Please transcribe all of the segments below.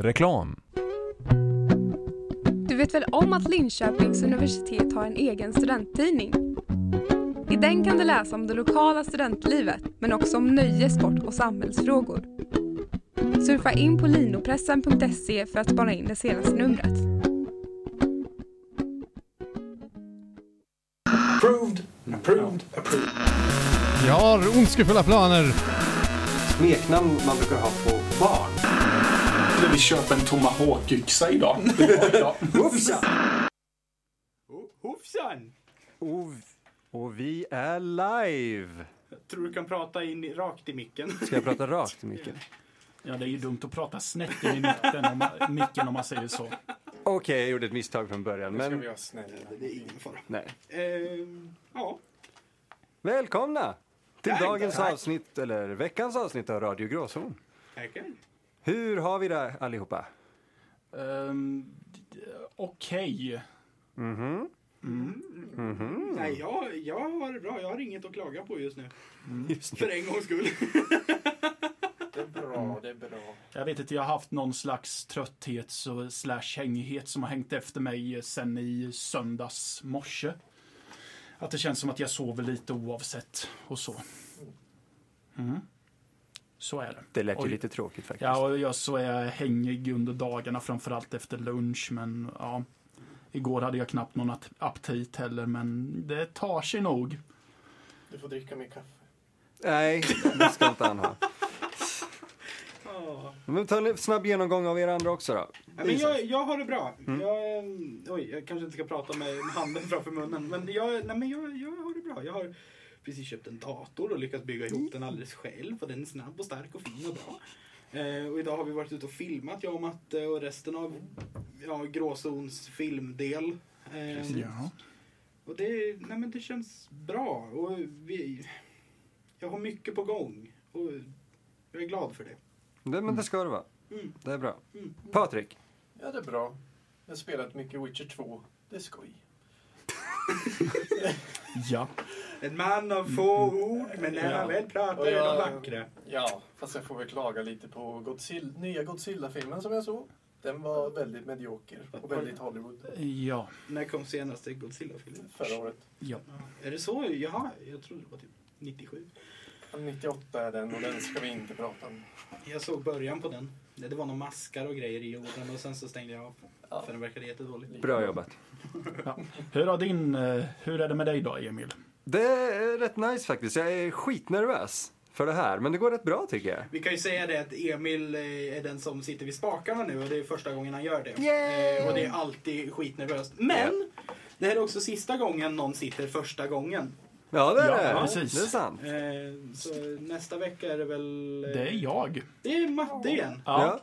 Reklam. Du vet väl om att Linköpings universitet har en egen studenttidning? I den kan du läsa om det lokala studentlivet, men också om nöje, sport och samhällsfrågor. Surfa in på linopressen.se för att spana in det senaste numret. Approved, approved, approved. Jag har ondskefulla planer. Smeknamn man brukar ha på barn. Skulle vi köpa en tomahawk-yxa idag? Hoppsan! Hoppsan! Och, och vi är live. Tror du kan prata in rakt i micken? Ska jag prata rakt i micken? ja, det är ju dumt att prata snett in i mitten om, man- micken om man säger så. Okej, jag gjorde ett misstag från början, men vara snälla. Det är ingen fara. nej. Ehm, ja. Välkomna till Tack, dagens tack. avsnitt, eller veckans avsnitt av Radio Gråzon. Tackar. Hur har vi det allihopa? Um, Okej. Mhm. Nej, jag, jag har det bra. Jag har inget att klaga på just nu. Just För en gångs skull. Det är bra, det är bra. Jag vet inte, jag har haft någon slags trötthets och slash hängighet som har hängt efter mig sen i söndags morse. Att det känns som att jag sover lite oavsett och så. Mm. Så är det. Det lät ju lite tråkigt faktiskt. Ja, och jag så är jag hängig under dagarna, framförallt efter lunch. Men ja, igår hade jag knappt någon ap- aptit heller, men det tar sig nog. Du får dricka mer kaffe. Nej, det ska inte han ha. Men ta en snabb genomgång av er andra också då. Ja, men jag, jag har det bra. Jag, ehm, oj, jag kanske inte ska prata med handen framför munnen. Men jag, nej, men jag, jag har det bra. Jag har precis köpt en dator och lyckats bygga ihop den alldeles själv. Och den är snabb och stark och fin och bra. Eh, och idag har vi varit ute och filmat, jag och Matte och resten av ja, Gråzons filmdel. Eh, Ja. Och det, nej men det känns bra. Och vi, jag har mycket på gång. Och jag är glad för det. Det, men det ska det vara. Mm. Det är bra. Mm. Patrik. Ja, det är bra. Jag har spelat mycket Witcher 2. Det är skoj. ja. En man av få ord, men när Ja. han väl pratar Och är de vackra. Ja, fast jag får väl klaga lite på Godzilla, nya Godzilla-filmen som jag såg. Den var väldigt medioker och väldigt Hollywood Ja. När kom senaste Godzilla-filmen? förra året. Ja. Är det så? Jaha, jag trodde det var typ 97. 98 är den och den ska vi inte prata om. Jag såg början på den. Det var några maskar och grejer i jorden och sen så stängde jag av. Ja. För den verkade jättedålig. Bra jobbat. Hur, har din, eh, hur är det med dig då, Emil? Det är rätt nice faktiskt. Jag är skitnervös för det här, men det går rätt bra tycker jag. Vi kan ju säga det att Emil eh, är den som sitter vid spakarna nu och det är första gången han gör det. Yay! Eh, Och det är alltid skitnervöst. Men! Det här är också sista gången någon sitter första gången. Ja, det är Ja, det. precis. Det är sant. Eh, Så nästa vecka är det väl... eh, Det är jag. Det är Matte igen. Ja.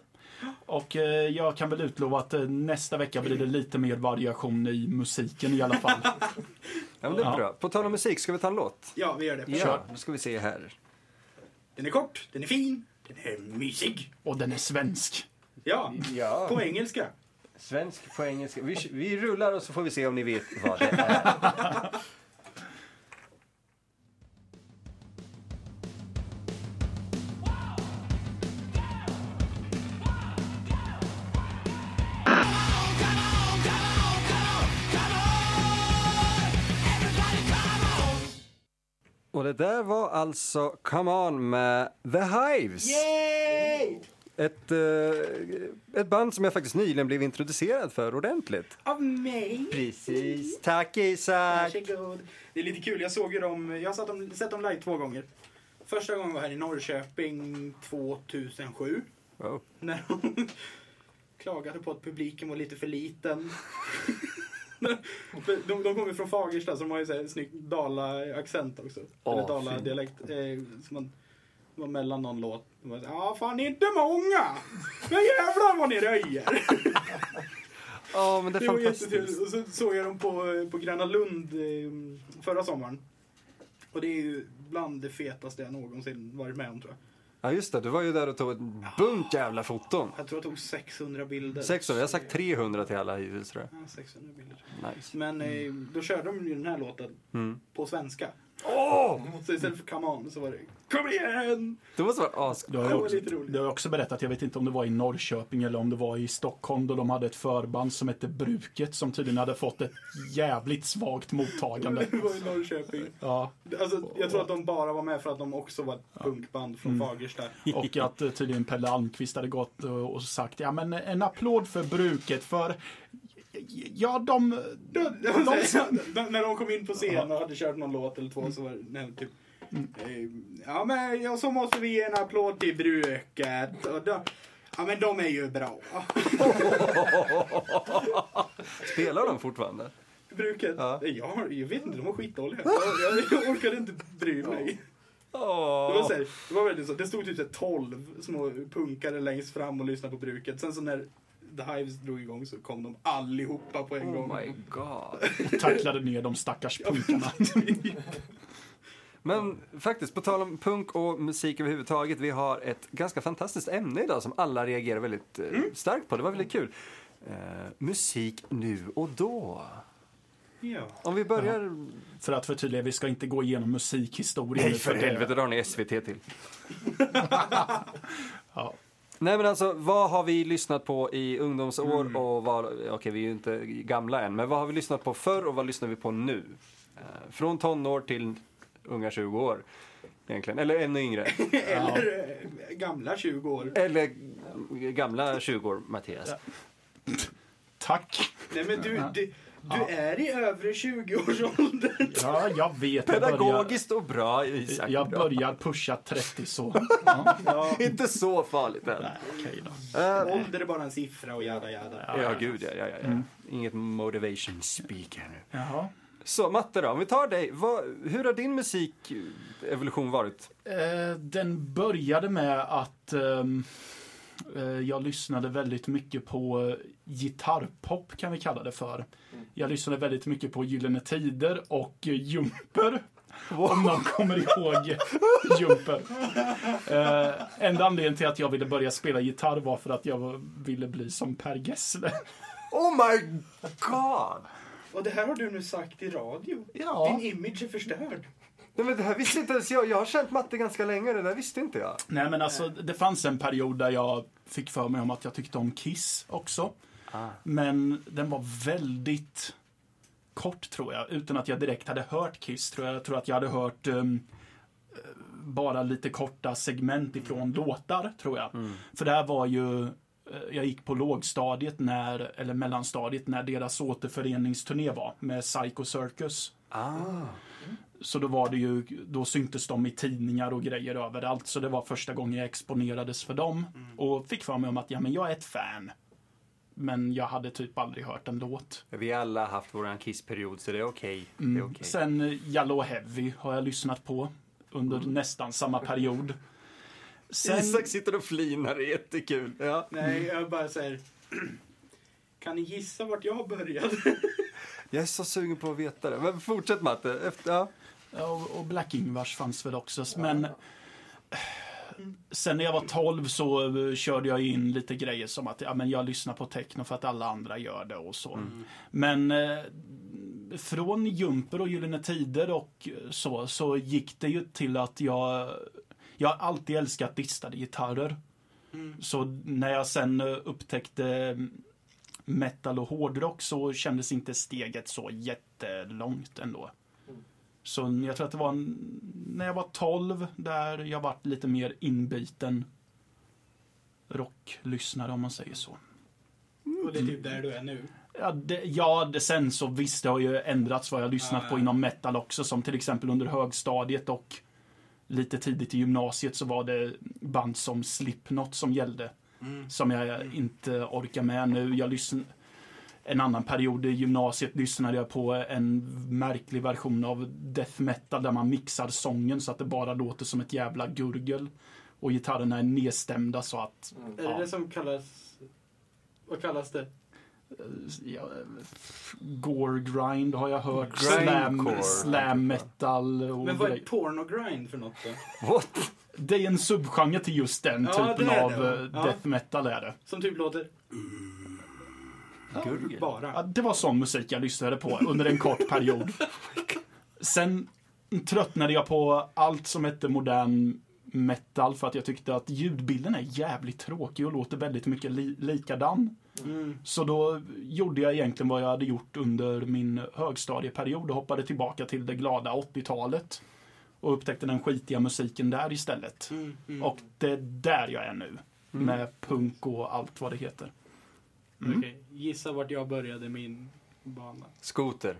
Och eh, jag kan väl utlova att eh, nästa vecka blir det lite mer variation i musiken i alla fall. Ja, men det är Ja. bra. På tal om musik, ska vi ta en låt? Ja, vi gör det. Ja, då ska vi se här. Den är kort, den är fin, den är mysig. Och den är svensk. Ja, Ja. på engelska. Svensk på engelska. Vi, vi rullar och så får vi se om ni vet vad det är. Och det där var alltså Come On med The Hives. Yay! Ett, eh, ett band som jag faktiskt nyligen blev introducerad för ordentligt. Av mig. Precis. Tack Isak! Varsågod. Det är lite kul, jag såg ju dem, jag har sett dem, sett dem live två gånger. Första gången var här i Norrköping 2007. Wow. När de klagade på att publiken var lite för liten. De, de kommer från Fagersta så de har ju så här snygg Dala-accent också. Åh, Eller Dala-dialekt. Eh, som man, var mellan någon låt. De var så Ja, fan inte många! Men jävlar vad ni röjer! Ja, men det är Det var fantastiskt. Och så såg jag dem på, på Gröna Lund eh, förra sommaren. Och det är ju bland det fetaste jag någonsin varit med om tror jag. Ja, just det. Du var ju där och tog en bunt jävla foton. Jag tror jag tog 600 bilder. 600. Jag har sagt 300 till alla hittills tror jag. Ja, 600 bilder. Nice. Men eh, då körde de ju den här låten Mm. på svenska. Så istället för come on så var det kom igen! Det måste vara as... Det var också, lite roligt. det har jag också berättat, jag vet inte om det var i Norrköping eller om det var i Stockholm då de hade ett förband som hette Bruket som tydligen hade fått ett jävligt svagt mottagande. Det var i Norrköping. Ja, Alltså, jag tror att de bara var med för att de också var ett punkband från Fagersta. och att eh, tydligen Pelle Almqvist hade gått och, sagt ja men en applåd för Bruket för Ja, de... De, de, De- de, när de kom in på scen och hade kört någon låt eller två så var det nej, typ Ja men ja, så måste vi ge en applåd till Bruket. Och då, ja men de är ju bra. Spelar de fortfarande? Bruket? Ja. Jag, jag vet inte, de var skitdåliga. Jag, jag orkade inte bry mig. Det var, så här, det var väldigt så, det stod typ så här 12 små punkare längst fram och lyssnade på bruket. Sen så när The Hives drog igång så kom de allihopa på en gång. Oh my god. tacklade ner de stackars punkarna. Men faktiskt, på tal om punk och musik överhuvudtaget, vi har ett ganska fantastiskt ämne idag som alla reagerar väldigt eh, starkt på. Det var väldigt kul. Eh, musik nu och då. Ja. Om vi börjar... För att förtydliga, vi ska inte gå igenom musikhistorien. Nej, för helvete, det har ni SVT till. Ja. Nej men alltså, vad har vi lyssnat på i ungdomsår och vad, okej vi är ju inte gamla än, men vad har vi lyssnat på förr och vad lyssnar vi på nu? Eh, från tonår till unga 20 år, egentligen. Eller ännu yngre. Eller eh, gamla 20 år. Eller gamla 20 år, Mattias. Tack! Nej men du, du, du är i övre 20-årsåldern. Ja, jag vet. Jag börjar, Pedagogiskt och bra, Isak. jag Bra. börjar pusha 30 så. Ja, Ja, Inte så farligt än. okej då. Eh, ålder är bara en siffra och jada jada. ja, gud ja, ja, ja, ja. Inget motivation speak här nu. Jaha. Så Matte då, om vi tar dig. Vad, hur har din musikevolution varit? Eh, den började med att ehm, eh, jag lyssnade väldigt mycket på gitarrpop kan vi kalla det för. Jag lyssnade väldigt mycket på Gyllene Tider och Jumper. Om någon kommer ihåg Jumper. Eh, enda anledningen till att jag ville börja spela gitarr var för att jag ville bli som Per Gessle. Oh my god! Och det här har du nu sagt i radio. Ja. Din image är förstörd. Nej men det här visste inte ens jag. Jag har känt Matte ganska länge, det där visste inte jag. Nej men alltså det fanns en period där jag fick för mig om att jag tyckte om Kiss också. Men den var väldigt kort tror jag. Utan att jag direkt hade hört Kiss tror jag. Jag tror att jag hade hört eh, bara lite korta segment ifrån låtar tror jag. För det här var ju jag gick på lågstadiet när, eller mellanstadiet när deras återföreningsturné var med Psycho Circus. Ah. Så då var det ju, då syntes de i tidningar och grejer överallt. Så det var första gången jag exponerades för dem. Och fick för mig om att, ja men jag är ett fan. Men jag hade typ aldrig hört en låt. Vi har alla haft våran kissperiod så det är okej. Är Mm. okej. Sen eh, Yellow Heavy har jag lyssnat på under Mm. nästan samma period. Sen, Isak sitter och flinar, det är jättekul. Ja. Nej, jag bara säger. Kan ni gissa vart jag började? Jag är så sugen på att veta det. Men fortsätt Matte. Efter, ja. Och, och Black Ingvars fanns väl också. Men eh, sen när jag var 12 så eh, körde jag in lite grejer som att ja, men jag lyssnar på techno för att alla andra gör det och så. Men eh, från Jumper och Gyllene Tider och så, så gick det ju till att jag jag har alltid älskat distade gitarrer. Så när jag sen eh, upptäckte mm, metal och hårdrock så kändes inte steget så jättelångt ändå. Så jag tror att det var en- när jag var 12 där jag varit lite mer inbiten rocklyssnare om man säger så. Och det är typ där du är nu. Ja, det, ja det, sen så visst det har ju ändrats vad jag lyssnat Ja, på inom metal också. Som till exempel under högstadiet och lite tidigt i gymnasiet så var det band som Slipknot som gällde. Som jag inte orkar med nu. Jag lyssn- en annan period i gymnasiet lyssnade jag på en märklig version av death metal där man mixar sången så att det bara låter som ett jävla gurgel. Och gitarrerna är nedstämda så att... Är ja. det det som kallas... Vad kallas det? Ja, gore grind har jag hört. Grindcore. Slam, slam metal och Men vad är grejer. pornogrind för något då? What? Det är en subgenre till just den Ja, typen det av det, va? eh, Ja. death metal är det. Som typ låter... Gurgel? Bara. Ja, det var sån musik jag lyssnade på under en kort period. Sen tröttnade jag på allt som hette modern metal för att jag tyckte att ljudbilden är jävligt tråkig och låter väldigt mycket li likadan. Mm. Så då gjorde jag egentligen vad jag hade gjort under min högstadieperiod och hoppade tillbaka till det glada 80-talet. Och upptäckte den skitiga musiken där istället. Mm. Mm. Och det är där jag är nu. Med punk och allt vad det heter. Mm. Okej, Gissa vart jag började min bana. Skoter.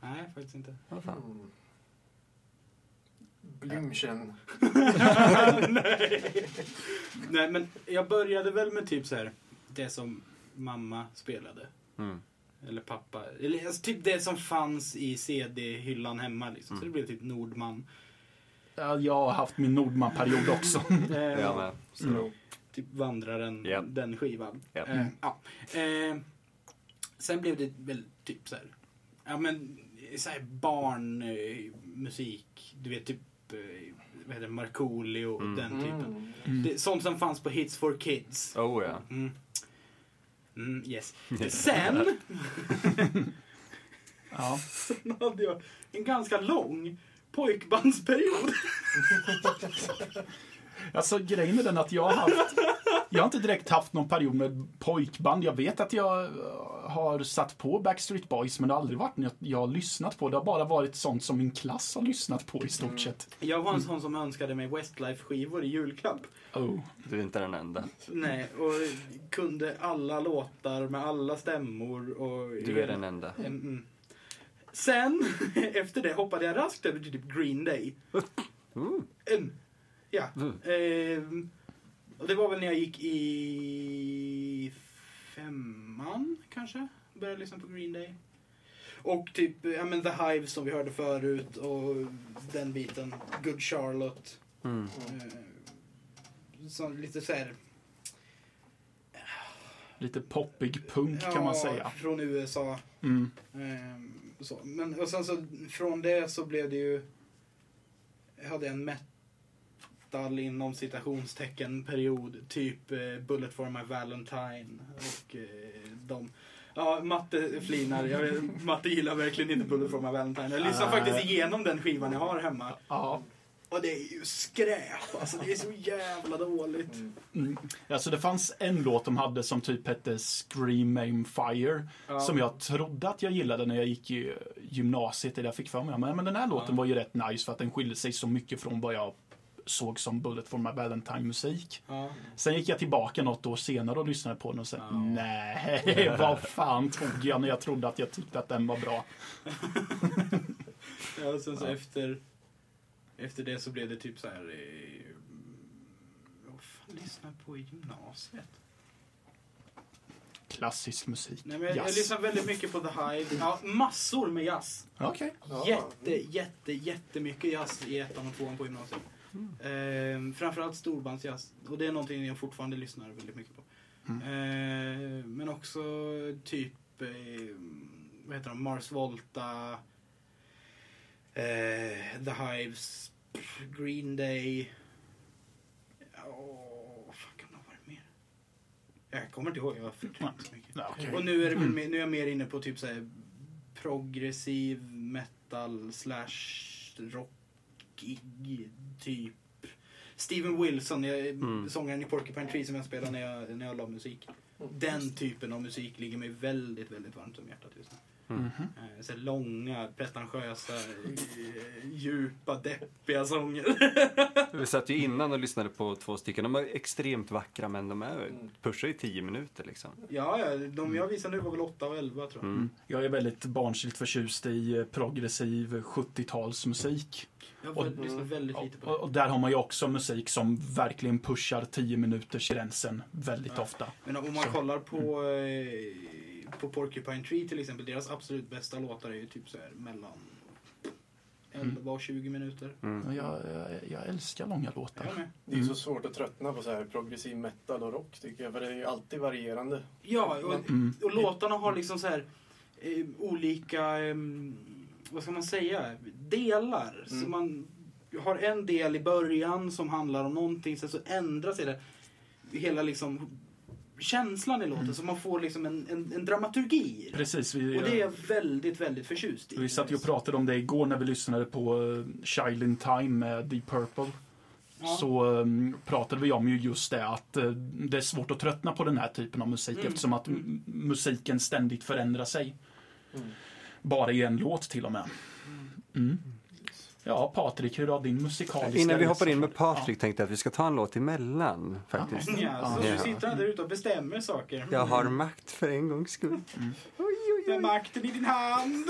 Nej, faktiskt inte. Vad fan. Mm. Blümchen. Nej. Nej, men jag började väl med typ så här det som mamma spelade. Mm. Eller pappa. Eller alltså, typ det som fanns i CD-hyllan hemma. Liksom. Så det blev typ Nordman. Ja, Jag har haft min Nordman-period också. Eh, Jag med. Så. Typ Vandraren, Japp. den skivan. Japp. Eh, ja. eh, sen blev det väl typ så här. Ja men så här barnmusik. du vet typ eh, vad heter det, Markoolio och Mm. den typen. Mm. Det, sånt som fanns på Hits for Kids. Oh ja. Mm. Mm, yes. Sen Ja. hade jag en ganska lång pojkbandsperiod. Alltså grejen är den att jag har haft Jag har inte direkt haft någon period med pojkband. Jag vet att jag eh, har satt på Backstreet Boys men det har aldrig varit något jag har lyssnat på. Det har bara varit sånt som min klass har lyssnat på i stort sett. Jag var en sån som önskade mig Westlife-skivor i julklapp. Oh. Du är inte den enda. Nej, och kunde alla låtar med alla stämmor. Och Du är den enda. Mm, mm. Sen, efter det, hoppade jag raskt över till typ Green Day. Mm. En, ja. Mm. Och det var väl när jag gick i femman, kanske. Började lyssna på Green Day. Och typ, ja men The Hive som vi hörde förut och den biten. Good Charlotte. Mm. Eh, så lite så här, Lite poppig punk kan man säga. från USA. Mm. Ehm, så. Men, och sen så från det så blev det ju... Jag hade en metal inom citationstecken period. Typ eh, Bullet for my Valentine och eh, de... Ja, Matte flinar. Jag, Matte gillar verkligen inte Bullet for my Valentine. Jag lyssnar faktiskt igenom den skivan jag har hemma. Ja. Och det är ju skräp alltså. Det är så jävla dåligt. Mm. Alltså det fanns en låt de hade som typ hette Scream Aim Fire. Ja. Som jag trodde att jag gillade när jag gick i gymnasiet. Det jag fick för mig. Men, men den här låten var ju rätt nice för att den skilde sig så mycket från vad jag såg som Bullet for my Valentine-musik. Ja. Sen gick jag tillbaka något år senare och lyssnade på den och sa Ja. nej, vad fan tog jag när jag trodde att jag tyckte att den var bra. Ja, och sen så Ja. efter, efter det så blev det typ så här... Eh, vad fan lyssnade jag på i gymnasiet? Klassisk musik. Nej, men jag, jag lyssnar väldigt mycket på The Hive. Ja, massor med jazz. Okej. Ja. Jätte, jätte, jättemycket jazz i ettan och tvåan på gymnasiet. Eh, framförallt storbandsjazz. Och det är någonting jag fortfarande lyssnar väldigt mycket på. Mm. Eh, men också typ, eh, vad heter de, Mars Volta, eh, The Hives, Green Day. Fan kan det ha varit mer? Jag kommer inte ihåg, jag har förträngt så mycket. Ja, okej. Och nu är, det väl mer, nu är jag mer inne på typ så här progressiv metal slash rockig typ. Steven Wilson, jag, Mm. sångaren i Porcupine Tree som jag spelade när jag, när jag la musik. Den typen av musik ligger mig väldigt, väldigt varmt om hjärtat just nu. Mhm. Eh, Så långa, pretentiösa, eh, djupa, deppiga sånger. Vi satt ju innan och lyssnade på två stycken. De är extremt vackra men de är Mm. pushar i tio minuter liksom. ja, ja, de jag visade nu var väl 8 och 11 tror jag. Mm. Jag är väldigt barnsligt förtjust i eh, progressiv 70-talsmusik. Jag Och- väldigt lite på Och, och där har man ju också musik som verkligen pushar 10 minuters gränsen väldigt Ja. ofta. Men om man Så. kollar på, eh, på Porcupine Tree till exempel, deras absolut bästa låtar är ju typ så här mellan 11 och 20 minuter. Mm. Jag, jag, jag älskar långa låtar. med. Det är Mm. så svårt att tröttna på så här progressiv metal och rock tycker jag. För det är ju alltid varierande. Ja, och, Mm. och låtarna har liksom så här eh, olika, eh, vad ska man säga, delar. Så Mm. man har en del i början som handlar om någonting, sen så ändrar sig det. Hela liksom känslan i låten så man får liksom en, en, en dramaturgi. Precis. Vi, Och det är jag väldigt, väldigt förtjust i. vi satt ju och pratade om det igår när vi lyssnade på eh, Child in Time med Deep Purple. Ja. Så um, pratade vi om ju just det att eh, det är svårt att tröttna på den här typen av musik Mm. eftersom att m- musiken ständigt förändrar sig. Mm. Bara i en låt till och med. Mm. Ja, Patrik, hur har din musikaliska Innan vi hoppar in med? Patrik tänkte jag att vi ska ta en låt emellan faktiskt. Ja, så Ja. nu sitter där ute och bestämmer saker. Jag har makt för en gångs skull. Med makten i din hand.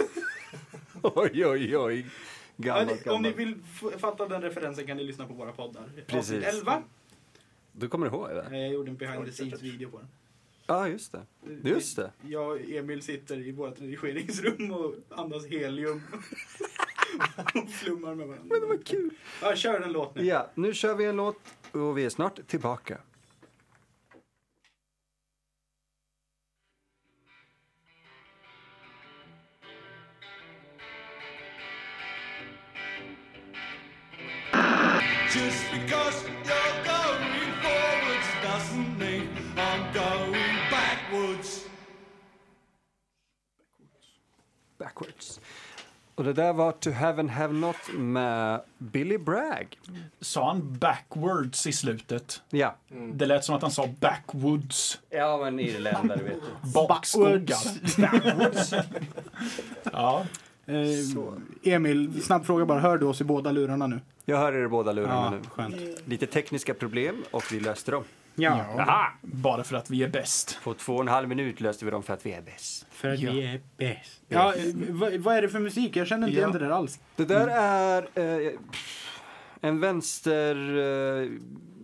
Oj, oj, oj. Ja, Gammalt, det- om ni gammalt. vill fatta den referensen kan ni lyssna på våra poddar. Precis. Avsnitt 11. Du kommer ihåg det? Jag gjorde en behind the scenes video på den. Ja, just det. Just det. Jag och Emil sitter i vårt redigeringsrum och andas helium. och flummar med varandra. Men det var kul. Ja, kör en låt nu. Ja, nu kör vi en låt och vi är snart tillbaka. Och det där var To Have and Have Not med Billy Bragg. Sa han backwards i slutet? Ja. Det lät som att han sa backwoods. Ja, men irländare vet du. Bakskogar. Backwards. ja, Eh, Emil, snabb fråga bara. Hör du oss i båda lurarna nu? Jag hör er i båda lurarna nu. skönt. Lite tekniska problem och vi löste dem. Ja, Aha, bara för att vi är bäst. På två och en halv minut löste vi dem för att vi är bäst. för att Ja. vi är bäst. Ja, vad, vad är det för musik? Jag känner inte Ja. igen det där alls. Det där är eh, en vänster eh,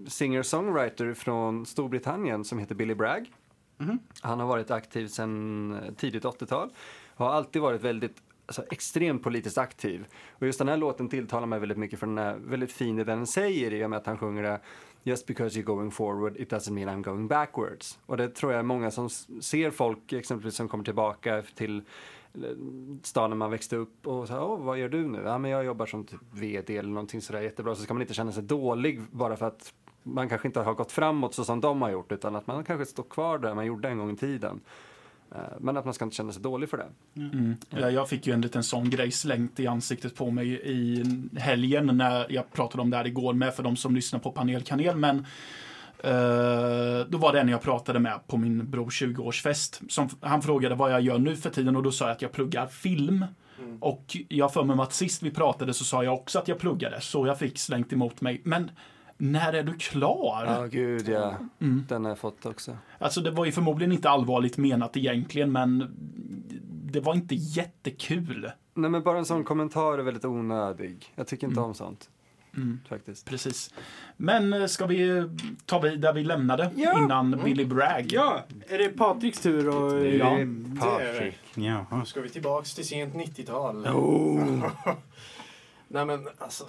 singer-songwriter från Storbritannien som heter Billy Bragg. Mhm. Han har varit aktiv sedan eh, tidigt 80-tal och har alltid varit väldigt alltså, extremt politiskt aktiv. Och just den här låten tilltalar mig väldigt mycket för den är väldigt fin i det den säger i och med att han sjunger det Just because you're going forward it doesn't mean I'm going backwards. Och det tror jag är många som ser folk exempelvis som kommer tillbaka till eh, staden man växte upp och så Åh, vad gör du nu? Ja, men jag jobbar som typ vd eller någonting sådär jättebra. Så ska man inte känna sig dålig bara för att man kanske inte har gått framåt så som de har gjort utan att man kanske står kvar där man gjorde en gång i tiden. Eh, Men att man ska inte känna sig dålig för det. Mm. Ja, Jag fick ju en liten sån grej slängt i ansiktet på mig i helgen när jag pratade om det här igår med för de som lyssnar på panelkanel. Men eh, då var det en jag pratade med på min brors 20-årsfest. Som, han frågade vad jag gör nu för tiden och då sa jag att jag pluggar film. Och jag för mig att sist vi pratade så sa jag också att jag pluggade. Så jag fick slängt emot mig. Men när är du klar? Ja, gud ja. Mm. Den har jag fått också. Alltså det var ju förmodligen inte allvarligt menat egentligen men det var inte jättekul. Nej, men bara en sån kommentar är väldigt onödig. Jag tycker inte om sånt. Mm. Faktiskt. Precis. Men eh, ska vi ta vid där vi lämnade innan Billy Bragg? Ja, är det Patriks tur? Och, Ja. Patrik. Ja. Ska vi tillbaks till sent 90-tal. Oh. Nej men alltså,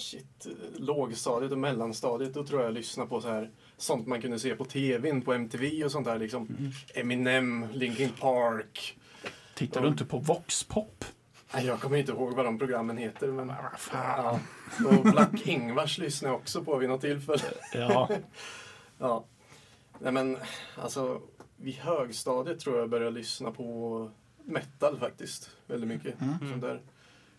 shit. Lågstadiet och mellanstadiet, då tror jag jag lyssnade på så här sånt man kunde se på tvn, på MTV och sånt där liksom. Eminem, Linkin Park. Tittar du inte på Voxpop? Nej, jag kommer inte ihåg vad de programmen heter. Men, ja. Och Black Ingvars lyssnade jag också på vid något tillfälle. Ja, Ja. Nej men, alltså, vid högstadiet tror jag jag började lyssna på metal faktiskt. Väldigt mycket. Sånt där.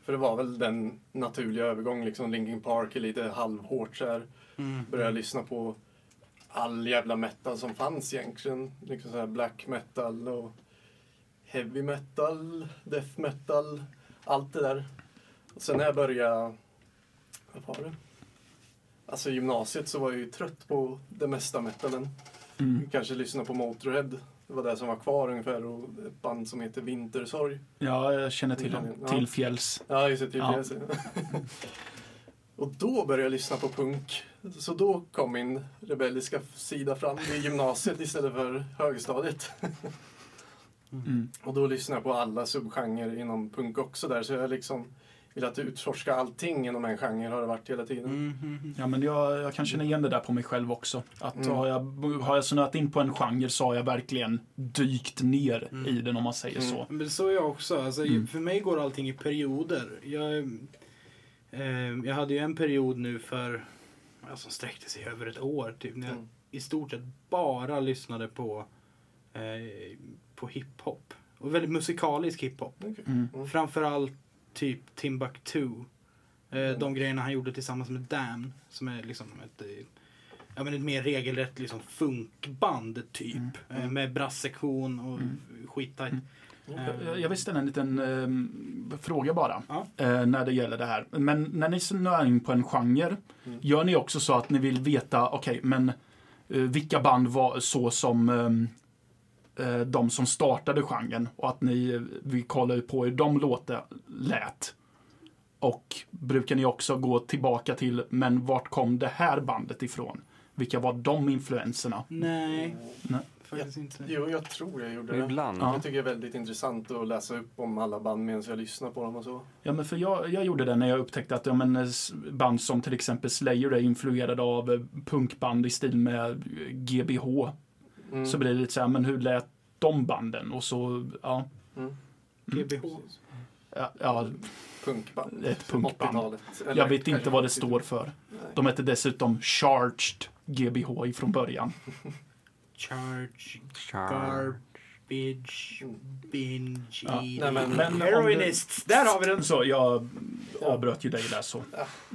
För det var väl den naturliga övergång, liksom Linkin Park är lite halvhårt så här. Började lyssna på all jävla metal som fanns egentligen. Liksom så här black metal och heavy metal, death metal, allt det där. Och sen när jag började, vad var det? Alltså i gymnasiet så var jag ju trött på det mesta metalen. mm. Kanske lyssna på Motorhead. Det var det som var kvar ungefär och ett band som heter Vintersorg. ja jag känner till dem. Ja. Till fjälls. Ja, just det. Typ Ja. och då började jag lyssna på punk. Så då kom min rebelliska sida fram i gymnasiet istället för högstadiet. Mm. Och då lyssnade jag på alla subgenrer inom punk också där. Så jag liksom velat utforska allting inom en genre har det varit hela tiden. Ja, men jag, jag kan känna igen det där på mig själv också. Att Mm. har, jag, har jag snöat in på en genre så har jag verkligen dykt ner i den om man säger Mm. så. Men så är jag också. Alltså, Mm. För mig går allting i perioder. Jag, eh, jag hade ju en period nu för, alltså, som sträckte sig över ett år typ. När jag Mm. i stort sett bara lyssnade på, eh, på hiphop. Och väldigt musikalisk hiphop. Okej. Mm. Framförallt typ Timbuktu. Eh, de grejerna han gjorde tillsammans med Damn. Som är liksom ett, eh, ja, men ett mer regelrätt liksom funkband typ. Eh, med brasssektion och skittajt. Jag- Jag vill ställa en liten eh, fråga bara. Ja. Eh, när det gäller det här. Men när ni snöar in på en genre. Mm. Gör ni också så att ni vill veta, okej, men eh, vilka band var så som eh, eh, de som startade genren och att ni eh, vill kolla på hur de låter lät. Och brukar ni också gå tillbaka till, men vart kom det här bandet ifrån? Vilka var de influenserna? Nej, Nej. inte. Jo, jag tror jag gjorde det. Ibland. Ja. Jag tycker det är väldigt intressant att läsa upp om alla band medan jag lyssnar på dem och så. Ja, men för jag, jag gjorde det när jag upptäckte att ja, men, eh, band som till exempel Slayer är influerade av eh, punkband i stil med eh, GBH. Mm. Så blir det lite så här, men hur lät de banden? Och så, ja, Mm. GBH. Precis. ja, ja Punkband. Ett punkband. 80-talet. jag vet inte vad det 70-talet. står för. Nej. De hette dessutom Charged GBH ifrån början. Charge, Char. garbage, Mm. binge, Ja, nej, men- men heroinists. Där har vi den! Så jag avbröt ju dig där så.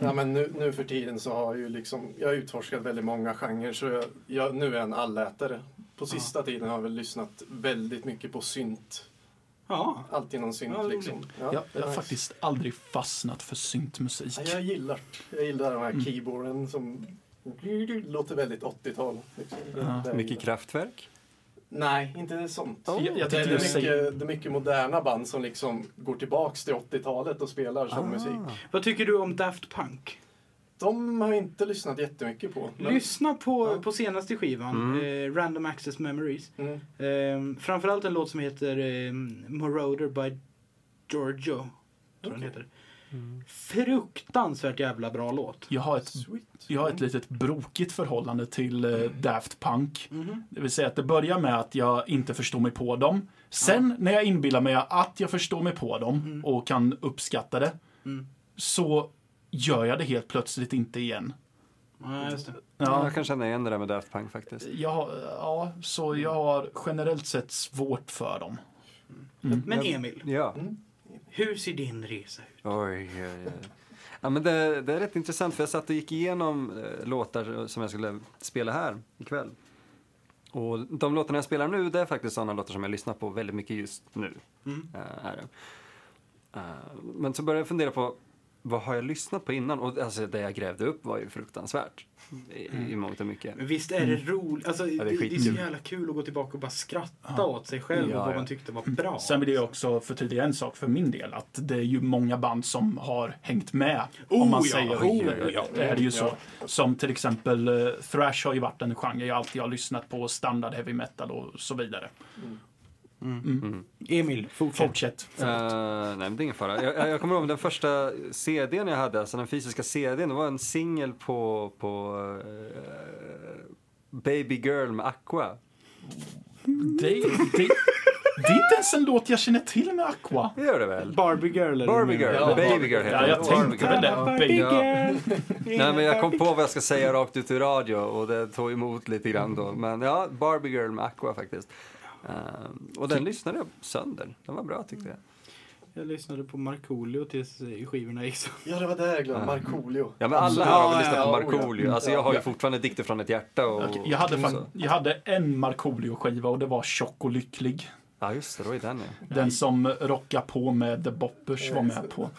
Ja, men nu, nu för tiden så har jag ju liksom, jag har utforskat väldigt många genrer så jag, jag, nu är jag en allätare. På sista tiden har jag väl lyssnat väldigt mycket på synt. Ja, Alltid någon synt Ja, liksom. Ja, Jag, jag har nice. faktiskt aldrig fastnat för syntmusik. Ja, jag gillar, jag gillar de här Mm. keyboarden som låter väldigt 80-tal. Liksom. Ja. Mycket kraftverk. Nej, inte sånt. Oh. Jag, jag det, är säger... mycket, det är mycket moderna band som liksom går tillbaks till 80-talet och spelar som Ah. musik. vad tycker du om Daft Punk? De har jag inte lyssnat jättemycket på. men- Lyssna på, Ja. på senaste skivan, Mm. eh, Random Access Memories. Mm. Eh, framförallt en låt som heter eh, Moroder by Giorgio. Tror den Okej. heter. Fruktansvärt jävla bra låt. Jag har ett Sweet. Jag har ett litet brokigt förhållande till eh, Daft Punk. Mhm. Det vill säga att det börjar med att jag inte förstår mig på dem. Sen när jag inbillar mig att jag förstår mig på dem och kan uppskatta det, Mm. så gör jag det helt plötsligt inte igen. Ja, just det. Ja. Ja, Jag kan känna igen det där med Daft Punk faktiskt. har- ja, så jag har generellt sett svårt för dem. Mm. Men Emil, Ja. hur ser din resa ut? Oj, oj, oj. Ja, men det, det är rätt intressant för jag satt och gick igenom eh, låtar som jag skulle spela här ikväll. Och de låtarna jag spelar nu det är faktiskt sådana låtar som jag lyssnar på väldigt mycket just nu. Mm. Eh, men så började jag fundera på vad har jag lyssnat på innan? Och alltså, det jag grävde upp var ju fruktansvärt. I, i mångt och mycket. Men visst är det roligt? Alltså, det är det, det är så jävla kul att gå tillbaka och bara skratta åt sig själv Ja, och vad ja. man tyckte var bra. Sen vill jag också förtydliga en sak för min del. Att det är ju många band som har hängt med. Oh, om man ja. säger Oh, ja. Det är ju så. Ja. Som till exempel eh, thrash har ju varit en genre jag alltid har lyssnat på. Standard heavy metal och så vidare. Emil, fortsätt. Fortsätt. Uh, nej, men det är ingen fara. Jag, jag- kommer ihåg den första CDn jag hade, alltså den fysiska CDn, det var en singel på, på eh, Baby Girl med Aqua. Det, det, det är inte ens en låt jag känner till med Aqua. Det gör det väl? Barbie Girl Barbie Girl, eller Baby Girl heter Ja, jag tänkte Barbie väl Girl. det. Barbie. Girl. Nej men jag kom på vad jag ska säga rakt ut ur radio och det tog emot lite grann då. Men ja, Barbie Girl med Aqua faktiskt. Ehm, och den lyssnade jag sönder. Den var bra tyckte jag. Jag lyssnade på Markoolio tills skivorna gick så. Ja, det var det jag glömde. Markoolio. Ja men alla har väl lyssnat på Markoolio. Alltså jag har ju fortfarande Dikter från ett hjärta och... Okej, jag, hade så. fakt- jag hade en Markoolio-skiva och det var Tjock och lycklig. Ja just det, det var ju den ja. Den som rockar på med The Boppers var med på.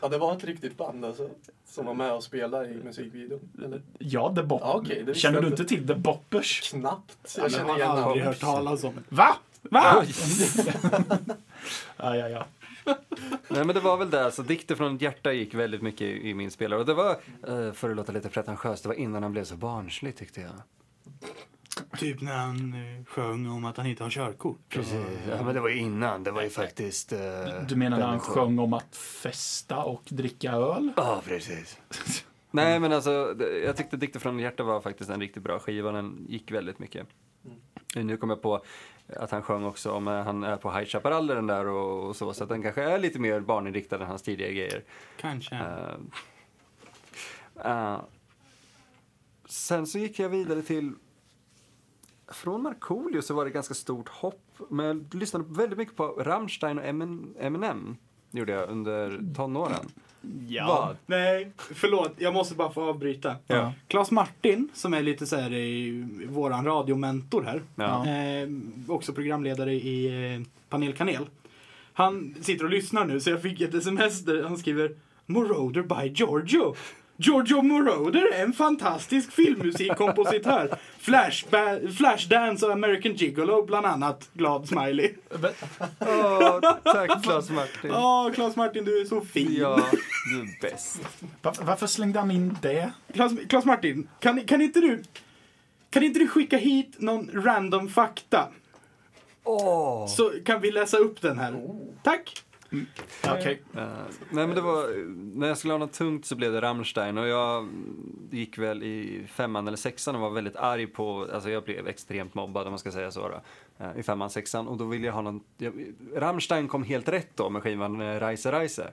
Ja, det var ett riktigt band alltså. Som var med och spelade i musikvideon. Eller? Ja, The Boppers. Ja, det visste Känner du inte. till The Boppers? Knappt. Ja, Jag men känner har igen aldrig hört talas om det. Va? Va? Ja, ja, ja. Nej men det var väl det, alltså Dikter från hjärta gick väldigt mycket i, i min spelare. Och det var, eh, för att låta lite pretentiöst, det var innan han blev så barnslig tyckte jag. Typ när han eh, sjöng om att han inte har körkort. Precis, ja men det var innan, det var ju faktiskt... eh, Du menar när han sjöng om att festa och dricka öl? Ja, precis. Nej, men alltså, jag tyckte Dikter från hjärta var faktiskt en riktigt bra skiva. Den gick väldigt mycket. Nu kom jag på att han sjöng också om eh, han är på High Chaparral den där och, och så, så att den kanske är lite mer barninriktad än hans tidigare grejer. Kanske. Eh, eh, sen så gick jag vidare till från Markoolio så var det ganska stort hopp. Men jag lyssnade väldigt mycket på Rammstein och Emin- Eminem. Det gjorde jag under tonåren. Vad? Nej, förlåt. Jag måste bara få avbryta. Ja. Claes Martin, som är lite så här i våran radiomentor här. Ja. Eh, också programledare i eh, Panel Kanel. Han sitter och lyssnar nu, så jag fick ett sms där han skriver Moroder by Giorgio. Giorgio Moroder är en fantastisk filmmusikkompositör. Flashba- Flashdance och American Gigolo bland annat. Glad smiley. Åh, tack Claes Martin. Åh, Claes Martin, du är så fin. Ja, du är bäst. Varför, varför slängde han in det? Claes, Claes Martin, kan, kan inte du kan inte du skicka hit någon random fakta? Åh! Så kan vi läsa upp den här. Tack! Okej. Eh, nej men det var, när jag skulle ha något tungt så blev det Rammstein och jag gick väl i femman eller sexan och var väldigt arg på, alltså jag blev extremt mobbad om man ska säga så då. eh, I femman, sexan och då ville jag ha någon, jag, Rammstein kom helt rätt då med skivan eh, Reise Reise.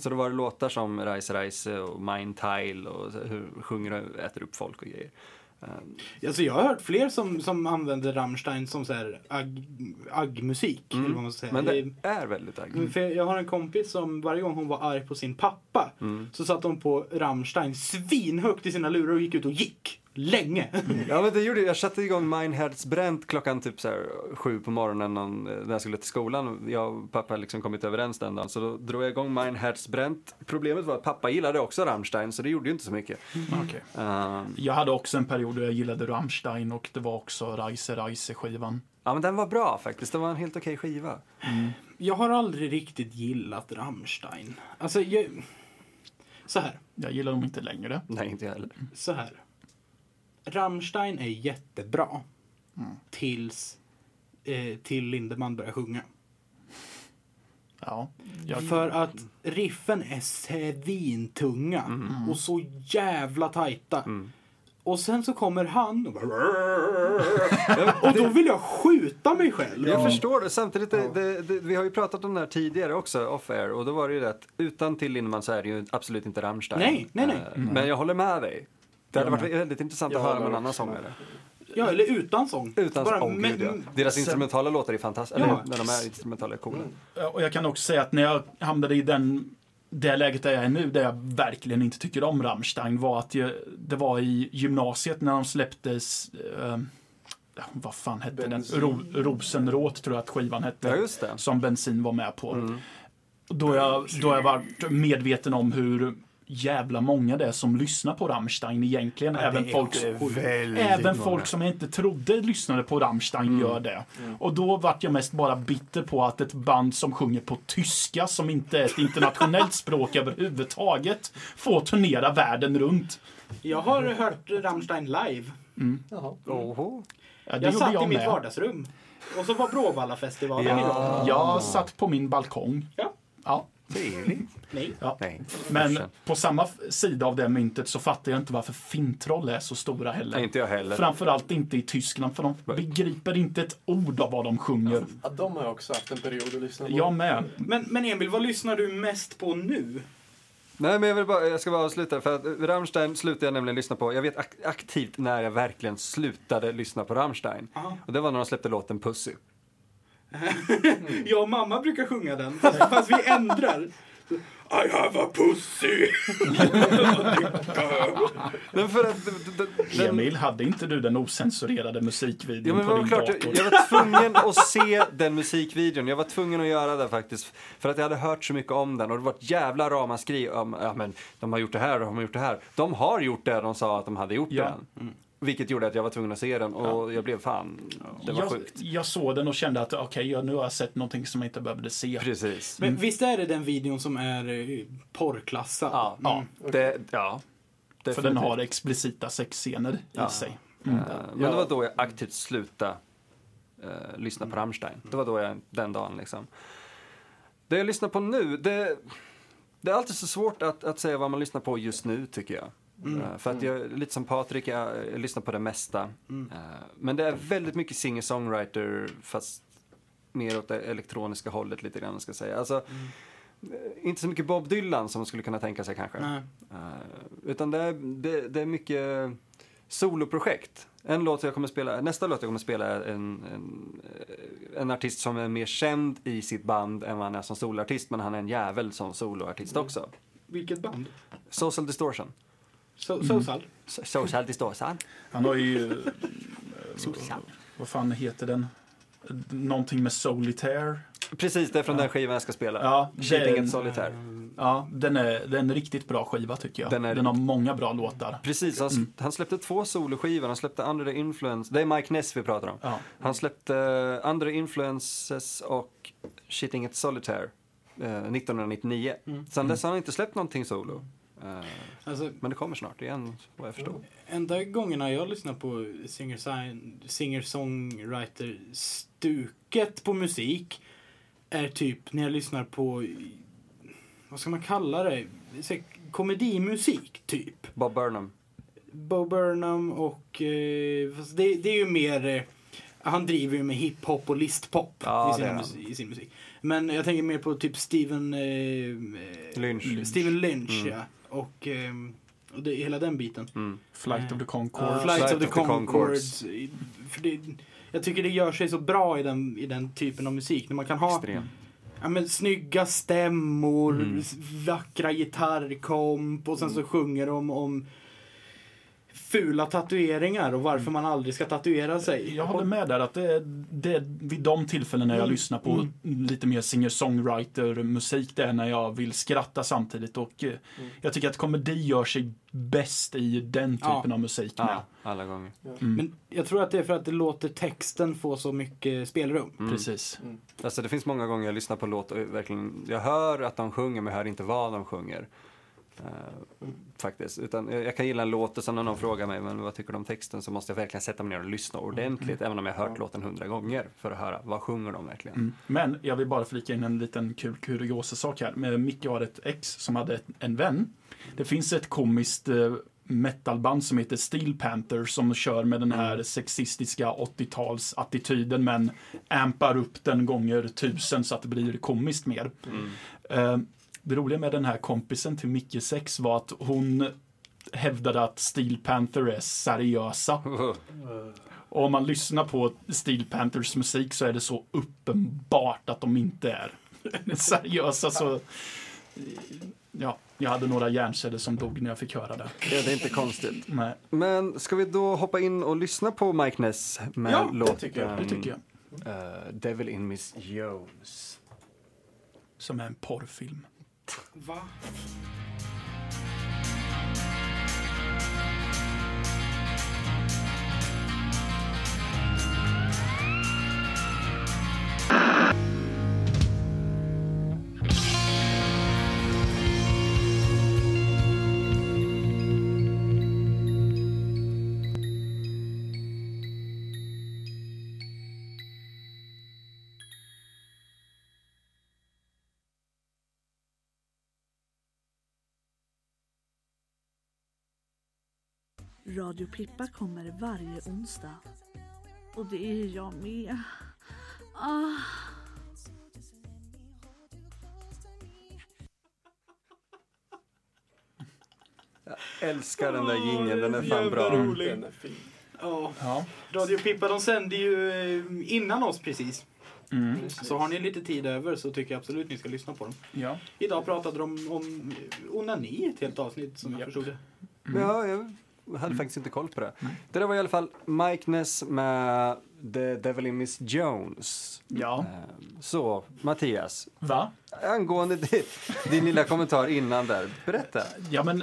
Så det var låtar som Reise Reise och Mind Tile och hur sjunger och äter upp folk och grejer. Eh, Alltså jag har hört fler som, som använder Rammstein som så här aggmusik. Ska säga. Men det är väldigt agg. För jag har en kompis som varje gång hon var arg på sin pappa så satt hon på Rammstein svinhögt i sina lurar och gick ut och gick. Länge. Ja men det gjorde jag. Jag satte igång Mindheads bränt klockan typ så här sju på morgonen någon, när jag skulle till skolan. Jag och pappa hade liksom kommit överens den dagen. Så då drog jag igång Mindheads bränt. Problemet var att pappa gillade också Rammstein så det gjorde ju inte så mycket. Okej. Ehm, Jag hade också en period då jag gillade Rammstein och det var också Reise Reise-skivan. ja men den var bra faktiskt. Det var en helt okej skiva. Jag har aldrig riktigt gillat Rammstein. Alltså, jag... Så här. Jag gillar dem inte längre. Nej inte jag heller. Så här. Rammstein är jättebra. Mm. Tills eh, till Lindemann börjar sjunga. Ja. Jag, För att riffen är svintunga Mm. och så jävla tajta. Och sen så kommer han och, och då vill jag skjuta mig själv. Jag förstår det. Samtidigt, det, det, det, vi har ju pratat om det här tidigare också, off-air. Och då var det ju det att utan till Lindemann så är det ju absolut inte Rammstein. Nej, nej, nej. Eh, Men jag håller med dig. Det hade varit väldigt intressant Jag att höra med en annan sångare. Ja, eller utan sång. Utan Bara, oh, men- ja. Deras instrumentala låtar är fantastiska. Ja. Eller när de är instrumentala är coola. och jag kan också säga att när jag hamnade i den det läget där jag är nu, där jag verkligen inte tycker om Rammstein, var att jag, det var i gymnasiet när de släpptes eh, vad fan hette Bensin. den? Ro, Rosenråt tror jag att skivan hette. Ja, just det. Som Bensin var med på. Då jag, då jag varit medveten om hur jävla många det är som lyssnar på Rammstein egentligen. även är folk, även folk som jag inte trodde lyssnade på Rammstein gör det. Och då vart jag mest bara bitter på att ett band som sjunger på tyska, som inte är ett internationellt språk överhuvudtaget, får turnera världen runt. Jag har hört Rammstein live. Jaha. Oho. Ja, det Jag satt i jag mitt med. vardagsrum. Och så var Bråvallafestivalen. Ja, jag satt på min balkong. Ja. Ja. Trevligt. Nej. Ja. Nej. Men på samma sida av det myntet så fattar jag inte varför fintroll är så stora heller. Nej, inte jag heller. Framförallt inte i Tyskland, för de begriper inte ett ord av vad de sjunger. Ja, de har jag också haft en period att lyssna på. Jag med. Men, men Emil, vad lyssnar du mest på nu? Nej, men jag, vill bara, jag ska bara avsluta. För att Rammstein slutade jag nämligen lyssna på. Jag vet ak- aktivt när jag verkligen slutade lyssna på Rammstein. Aha. Och det var när de släppte låten Pussy. Jag och mamma brukar sjunga den, fast, fast vi ändrar. I have a pussy. Men för att... den- Emil, hade inte du den osensurerade Ja, musikvideon men på det din klart, dator? jag, jag var tvungen att se den musikvideon. Jag var tvungen att göra det faktiskt. För att jag hade hört så mycket om den och det var ett jävla ramaskri om, ja men de har gjort det här och de har gjort det här. De har gjort det de sa att de hade gjort Ja. den. Vilket gjorde att jag var tvungen att se den och jag blev fan, det var jag, sjukt. jag såg den och kände att okej, jag- nu har jag sett någonting som jag inte behövde se. Precis. Men visst är det den videon som är eh, porrklassad? Ja, Ja, det, ja. för den har explicita sexscener Ja. i sig. Eh, Men det var då jag aktivt slutade eh, lyssna på Rammstein. Det var då jag, den dagen liksom. Det jag lyssnar på nu, det, det är alltid så svårt att, att säga vad man lyssnar på just nu tycker jag. Eh, för att jag, lite som Patrik, jag, jag lyssnar på det mesta. Eh, men det är väldigt mycket singer-songwriter fast mer åt det elektroniska hållet lite grann ska jag säga. Alltså, eh, inte så mycket Bob Dylan som man skulle kunna tänka sig kanske. Nej. Eh, utan det är, det, det är mycket Soloprojekt. En låt jag kommer spela, nästa låt jag kommer spela är en, en, en artist som är mer känd i sitt band än vad han är som soloartist, men han är en jävel som soloartist också. Vilket band? Social Distortion. So Social? So- Social Distortion. Han har ju... eh, vad fan heter den? Någonting med Solitaire. Precis, det är från den skivan jag ska spela. Ja, Cheating den- at Solitaire. Ja, den är, den är en riktigt bra skiva tycker jag. Den Den, är- har många bra låtar. Precis, han, Mm. han släppte två soloskivor. Han släppte Under the Influence. Det är Mike Ness vi pratar om. Ja. Han släppte uh, Under the Influences och Cheating at Solitaire eh, 1999. Mm. Sen dess har han inte släppt någonting solo. Eh, Alltså, men det kommer snart igen, vad jag förstår. enda gångerna jag lyssnar på singer- singer-songwriter-stuket på musik är typ när jag lyssnar på, vad ska man kalla det, komedimusik typ. Bob Burnham. Bo Burnham och, eh, det, det är ju mer, eh, han driver ju med hiphop och listpop Ja, i, musik, i sin musik. Men jag tänker mer på typ Steven eh, eh, Lynch. Steven Lynch, Mm. ja. Och, eh, och det, hela den biten. Mm. Flight of the Concord. Uh, Flight, Flight of the of the Conchords. För det, jag tycker det gör sig så bra i den, i den typen av musik. När man kan ha Extrem. ja, men, snygga stämmor, Mm. vackra gitarrkomp och sen så sjunger de om fula tatueringar och varför man aldrig ska tatuera sig. Jag håller med där att det är, det är vid de tillfällen när jag Mm. lyssnar på lite mer singer-songwriter-musik, det är när jag vill skratta samtidigt. Och eh, jag tycker att komedi gör sig bäst i den typen Ja. av musik med. Ja, alla gånger. Mm. Men jag tror att det är för att det låter texten få så mycket spelrum. Mm. Precis. Alltså det finns många gånger jag lyssnar på låt och verkligen, jag hör att de sjunger men jag hör inte vad de sjunger. Eh, faktiskt. Utan jag, kan gilla en låt och sen när någon frågar mig men vad tycker du om texten så måste jag verkligen sätta mig ner och lyssna ordentligt även om jag har hört låten hundra gånger för att höra vad sjunger de verkligen. Mm. Men jag vill bara flika in en liten kul kuriosa-sak här. Med Micke har ett ex som hade ett- en vän. Det finns ett komiskt eh, metalband som heter Steel Panther som kör med den här sexistiska 80-talsattityden men ampar upp den gånger tusen så att det blir komiskt mer. Eh, Det roliga med den här kompisen till Micke sex var att hon hävdade att Steel Panther är seriösa. Och om man lyssnar på Steel Panthers musik så är det så uppenbart att de inte är seriösa. Så, ja, jag hade några hjärnceller som dog när jag fick höra det. Ja, det är inte konstigt. Nej, Men ska vi då hoppa in och lyssna på Mike Ness med Ja, det låten tycker jag, det tycker jag. eh, Devil in Miss Jones. Som är en porrfilm. Va? Radio Pippa kommer varje onsdag. Och det är jag med. Ah. Älskar den där jingeln, den är fan Jävla bra. rolig. Den är fin. Ja. Ja. Radio Pippa de sänder ju eh, innan oss precis. Mm. Så har ni lite tid över så tycker jag absolut ni ska lyssna på dem. ja. Idag pratade de om eh, onani i ett helt avsnitt som jag förstod det. Ja, jag hade faktiskt inte koll på det. Det där var i alla fall Mike Ness med The Devil in Miss Jones. Ja. Eh, Så, Mattias, Va? angående din, din lilla kommentar innan där, berätta. Ja, men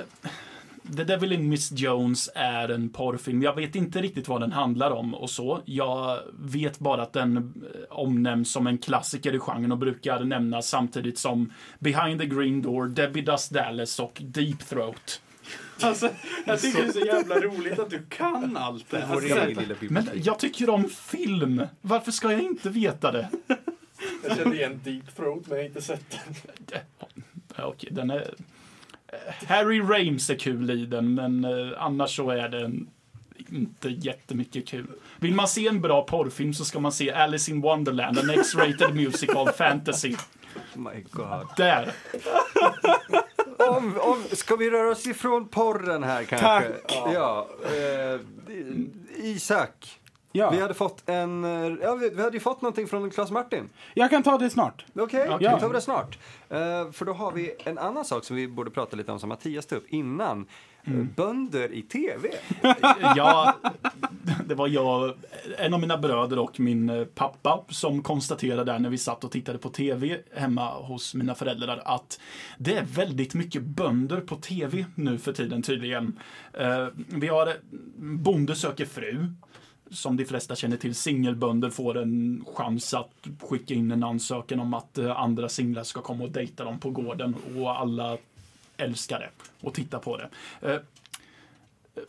The Devil in Miss Jones är en porrfilm. Jag vet inte riktigt vad den handlar om och så. Jag vet bara att den eh, omnämns som en klassiker i genren och brukar nämnas samtidigt som Behind the Green Door, Debbie Does Dallas och Deep Throat. Alltså, jag tycker det är så jävla roligt att du kan allt det här. Lilla Men jag tycker om film. Varför ska jag inte veta det? Jag kände igen Deep Throat men jag har inte sett den. Ja, Okej, den är... Harry Rames är kul i den, men eh, annars så är den inte jättemycket kul. Vill man se en bra porrfilm så ska man se Alice in Wonderland, en X-rated musical fantasy. My God. Där! Om, om, ska vi röra oss ifrån porren här kanske? Tack. Ja. eh, Isak. Ja. Vi hade fått en, eh, ja, vi, vi hade ju fått någonting från Claes Martin. Jag kan ta det snart. Okej, Okej. då tar vi det snart. Eh, för då har vi en annan sak som vi borde prata lite om som Mattias tog upp innan. Eh, Bönder i tv. Ja, det var jag, en av mina bröder och min eh, pappa som konstaterade där när vi satt och tittade på tv hemma hos mina föräldrar att det är väldigt mycket bönder på tv nu för tiden tydligen. Eh, Vi har eh, Bonde söker fru. Som de flesta känner till, singelbönder får en chans att skicka in en ansökan om att andra singlar ska komma och dejta dem på gården och alla älskar det och tittar på det. Eh,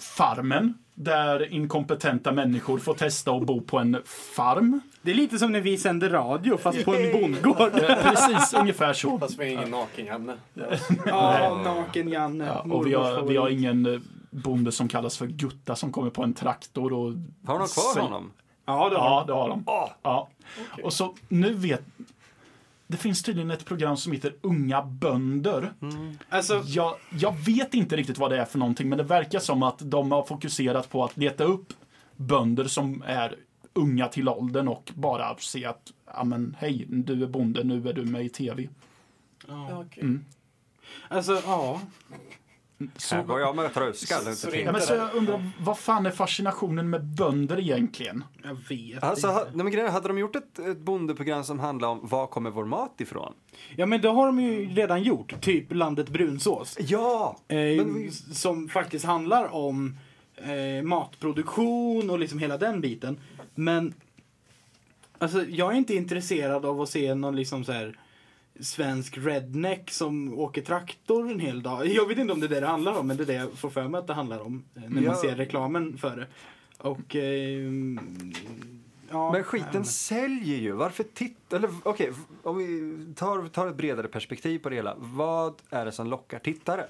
Farmen, där inkompetenta människor får testa att bo på en farm. Det är lite som när vi sänder radio fast på en bondgård. Eh, Precis ungefär så. Fast vi har ingen naken-Janne. Ja, naken Janne. Ja, och vi har, vi har ingen eh, bonde som kallas för Gutta som kommer på en traktor och... Har de kvar honom? Ja, det har Ja, det har de. Ja. Och så nu vet... Det finns tydligen ett program som heter Unga bönder. Alltså, Jag, jag vet inte riktigt vad det är för någonting, men det verkar som att de har fokuserat på att leta upp bönder som är unga till åldern och bara se att, ja men hej, du är bonde, nu är du med i tv. Ja, okej. Mm. alltså, ja. Här går Så, jag med tröskal. Så ja, men så jag undrar, vad fan är fascinationen med bönder egentligen? Jag vet Alltså, ha, inte. nej, men grejen, hade de gjort ett, ett bondeprogram som handlar om var kommer vår mat ifrån? Ja, men det har de ju redan gjort. Typ Landet Brunsås. Ja! Eh, Men Som faktiskt handlar om eh, matproduktion och liksom hela den biten. Men alltså, jag är inte intresserad av att se någon liksom så här svensk redneck som åker traktor en hel dag. Jag vet inte om det är det det handlar om, men det är det jag får för mig att det handlar om eh, när Ja. man ser reklamen för det. Och... Eh, ja, Men skiten säljer ju. Varför titta... Eller okej, om vi tar, tar ett bredare perspektiv på det hela. Vad är det som lockar tittare?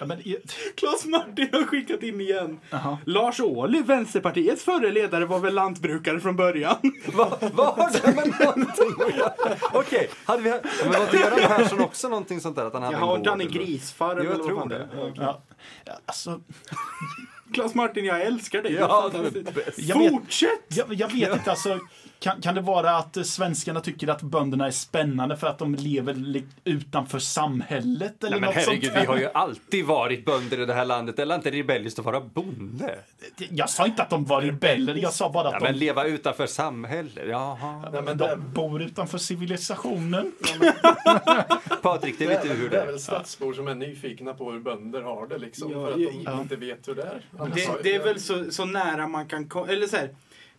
Ja, men, Claes Martin har skickat in igen. Jaha. Lars Ohly, Vänsterpartiets förre ledare, var väl lantbrukare från början. Vad vad har det med någonting att göra? Okej, hade vi... Men var inte Göran Persson också någonting sånt där? Att han hade Jag en har gård, eller? grisfarm eller vad tror fan det. är. ja, ja, alltså, Claes Martin, jag älskar dig. Ja, är är. Jag vet- Fortsätt! jag, jag vet inte, alltså, kan, kan det vara att eh, svenskarna tycker att bönderna är spännande för att de lever utanför samhället? Eller Nej, men herregud, vi har ju alltid varit bönder i det här landet. Eller inte rebelliskt att vara bonde. Jag sa inte att de var rebeller, jag sa bara att Ja, de men leva utanför samhället. Jaha. Nej, men det, De bor utanför civilisationen. Patrik, det vet är du hur det det är är. väl stadsbor som är nyfikna på hur bönder har det liksom. Ja, för att de ja. inte vet hur det är. Det, det är väl så, så nära man kan komma, eller så här,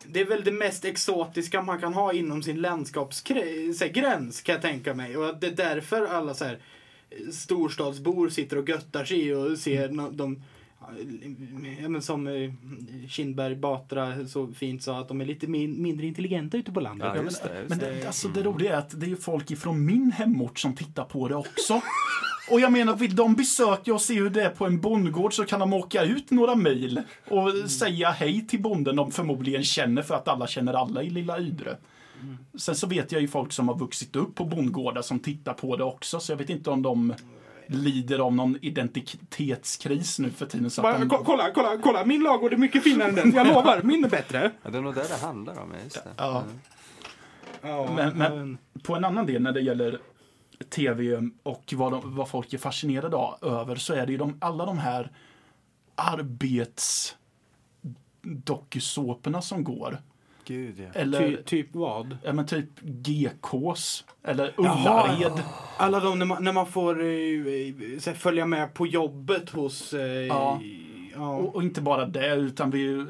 det är väl det mest exotiska man kan ha inom sin landskapsgräns kan jag tänka mig. Och att det är därför alla så här storstadsbor sitter och göttar sig och ser no, de Ja, men som eh, Kindberg Batra så fint sa att de är lite min, mindre intelligenta ute på landet. Ja, det, men det. det, alltså, det roliga är att det är ju folk ifrån min hemort som tittar på det också. Och jag menar, vill de besöka och se hur det är på en bondgård så kan de åka ut några mil och Mm. säga hej till bonden de förmodligen känner för att alla känner alla i lilla Ydre. Mm. Sen så vet jag ju folk som har vuxit upp på bondgårdar som tittar på det också, så jag vet inte om de lider av någon identitetskris nu för tiden. Så att Bara, de, ko- kolla, kolla, kolla, min lagård är mycket finare än den. Jag lovar, min är bättre. Ja, det är nog det det handlar om. ja, Just det. ja. Ja, Men, men på en annan del när det gäller tv och vad, de, vad folk är fascinerade av, över så är det ju de, alla de här arbets dokusåporna som går. Gud, ja. Eller Ty, typ vad? ja, men typ GKs eller Ullared. Alla de när man, när man får eh, eh, följa med på jobbet hos... Eh, Ja. Ja. Och, och inte bara det, utan vi,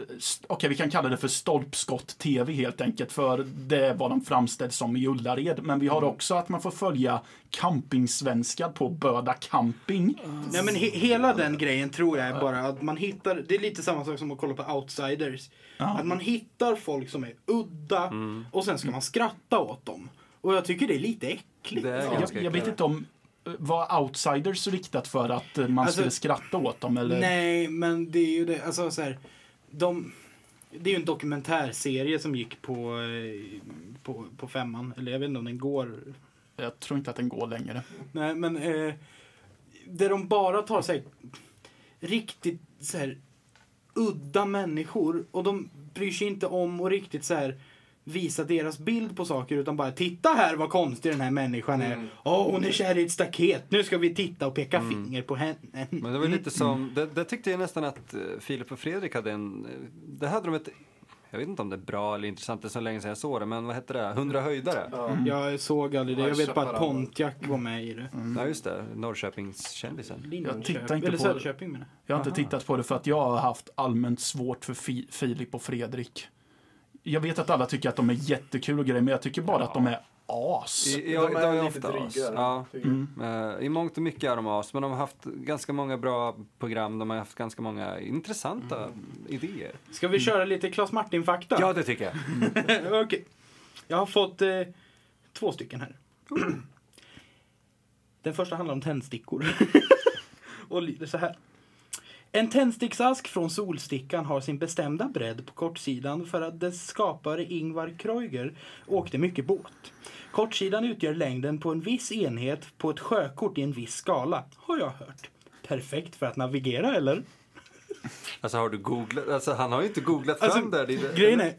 okej, vi kan kalla det för stolpskott-tv helt enkelt, för det är vad de framställs som i Ullared. Men vi har också att man får följa campingsvenskar på Böda camping. Nej men he, hela den grejen tror jag är bara att man hittar, det är lite samma sak som att kolla på outsiders. Att man hittar folk som är udda och sen ska man skratta åt dem. Och jag tycker det är lite äckligt. Det är Jag, jag vet inte om var outsiders riktat för att man Alltså, skulle skratta åt dem eller? Nej, men det är ju det, alltså så här, de, det är ju en dokumentärserie som gick på, eh, på, på femman, eller jag vet inte om den går Jag tror inte att den går längre. Nej, men eh, där de bara tar sig riktigt så här udda människor och de bryr sig inte om att riktigt så här visa deras bild på saker utan bara titta här vad konstig den här människan är. Åh, hon är kär i ett staket. Nu ska vi titta och peka finger på henne. Men det var lite som, det, det tyckte jag nästan att eh, Filip och Fredrik hade en, eh, det hade de ett, jag vet inte om det är bra eller intressant, det är så länge sedan jag såg det, men vad hette det? 100 höjdare? Ja, Jag såg aldrig det. Jag vet bara att Pontiac var med i det. just det, Norrköpingskändisen. Jag tittar inte Eller på- menar Jag har inte tittat på det för att jag har haft allmänt svårt för Fi- Filip och Fredrik. Jag vet att alla tycker att de är jättekul och grejer, men jag tycker bara att de är as. I, De är lite ofta as. Ja. jag. Eh, I mångt och mycket är de as, men de har haft ganska många bra program, de har haft ganska många intressanta idéer. Ska vi köra lite Claes Martin-fakta? Ja, det tycker jag. Okej. Jag har fått eh, två stycken här. Den första handlar om tändstickor. och lyder så här. En tändsticksask från Solstickan har sin bestämda bredd på kortsidan för att dess skapare Ingvar Kreuger åkte mycket båt. Kortsidan utgör längden på en viss enhet på ett sjökort i en viss skala, har jag hört. Perfekt för att navigera, eller? Alltså har du googlat, alltså han har ju inte googlat fram Alltså, där. Det Grejen är,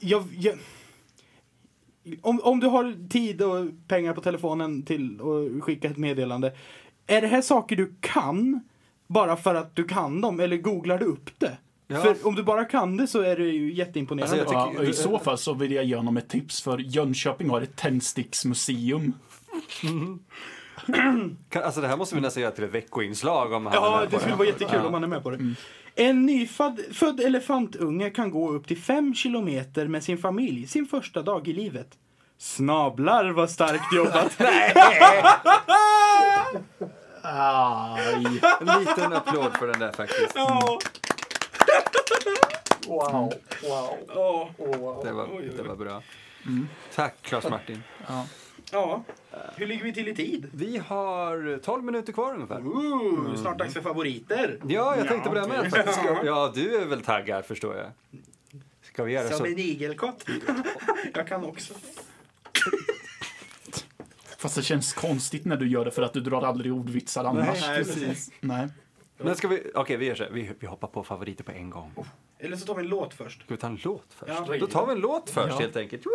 jag, jag, om, om du har tid och pengar på telefonen till att skicka ett meddelande. Är det här saker du kan bara för att du kan dem eller googlar du upp det? Ja. För om du bara kan det så är det ju jätteimponerande. Alltså, jag Ja, I så fall så vill jag ge honom ett tips för Jönköping har ett tändsticksmuseum. Alltså det här måste vi nästan göra till ett veckoinslag om han Ja, det skulle vara jättekul Ja. om man är med på det. En nyfödd född elefantunge kan gå upp till fem kilometer med sin familj sin första dag i livet. Snablar vad starkt jobbat. Aj. En liten applåd för den där faktiskt. Ja. Wow, wow, Ja. oh, wow. Det var, det var bra. Tack Claes Martin. Ja. Hur ligger vi till i tid? Vi har 12 minuter kvar ungefär. Ooh, snart dags för favoriter. Ja, jag tänkte på det med. Ska- Ja, du är väl taggad förstår jag. Ska vi göra Som så? en igelkott. Jag kan också. Fast det känns konstigt när du gör det för att du drar aldrig ordvitsar annars. Nej, precis. Nej. Men ska vi, okej vi gör så här. vi, vi hoppar på favoriter på en gång. Eller så tar vi en låt först. Ska vi ta en låt först? Ja. Då tar vi en låt först Ja. helt enkelt.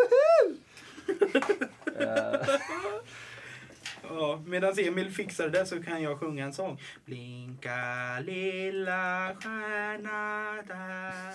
Ja, Medan Emil fixar det så kan jag sjunga en sång. Blinka lilla stjärna där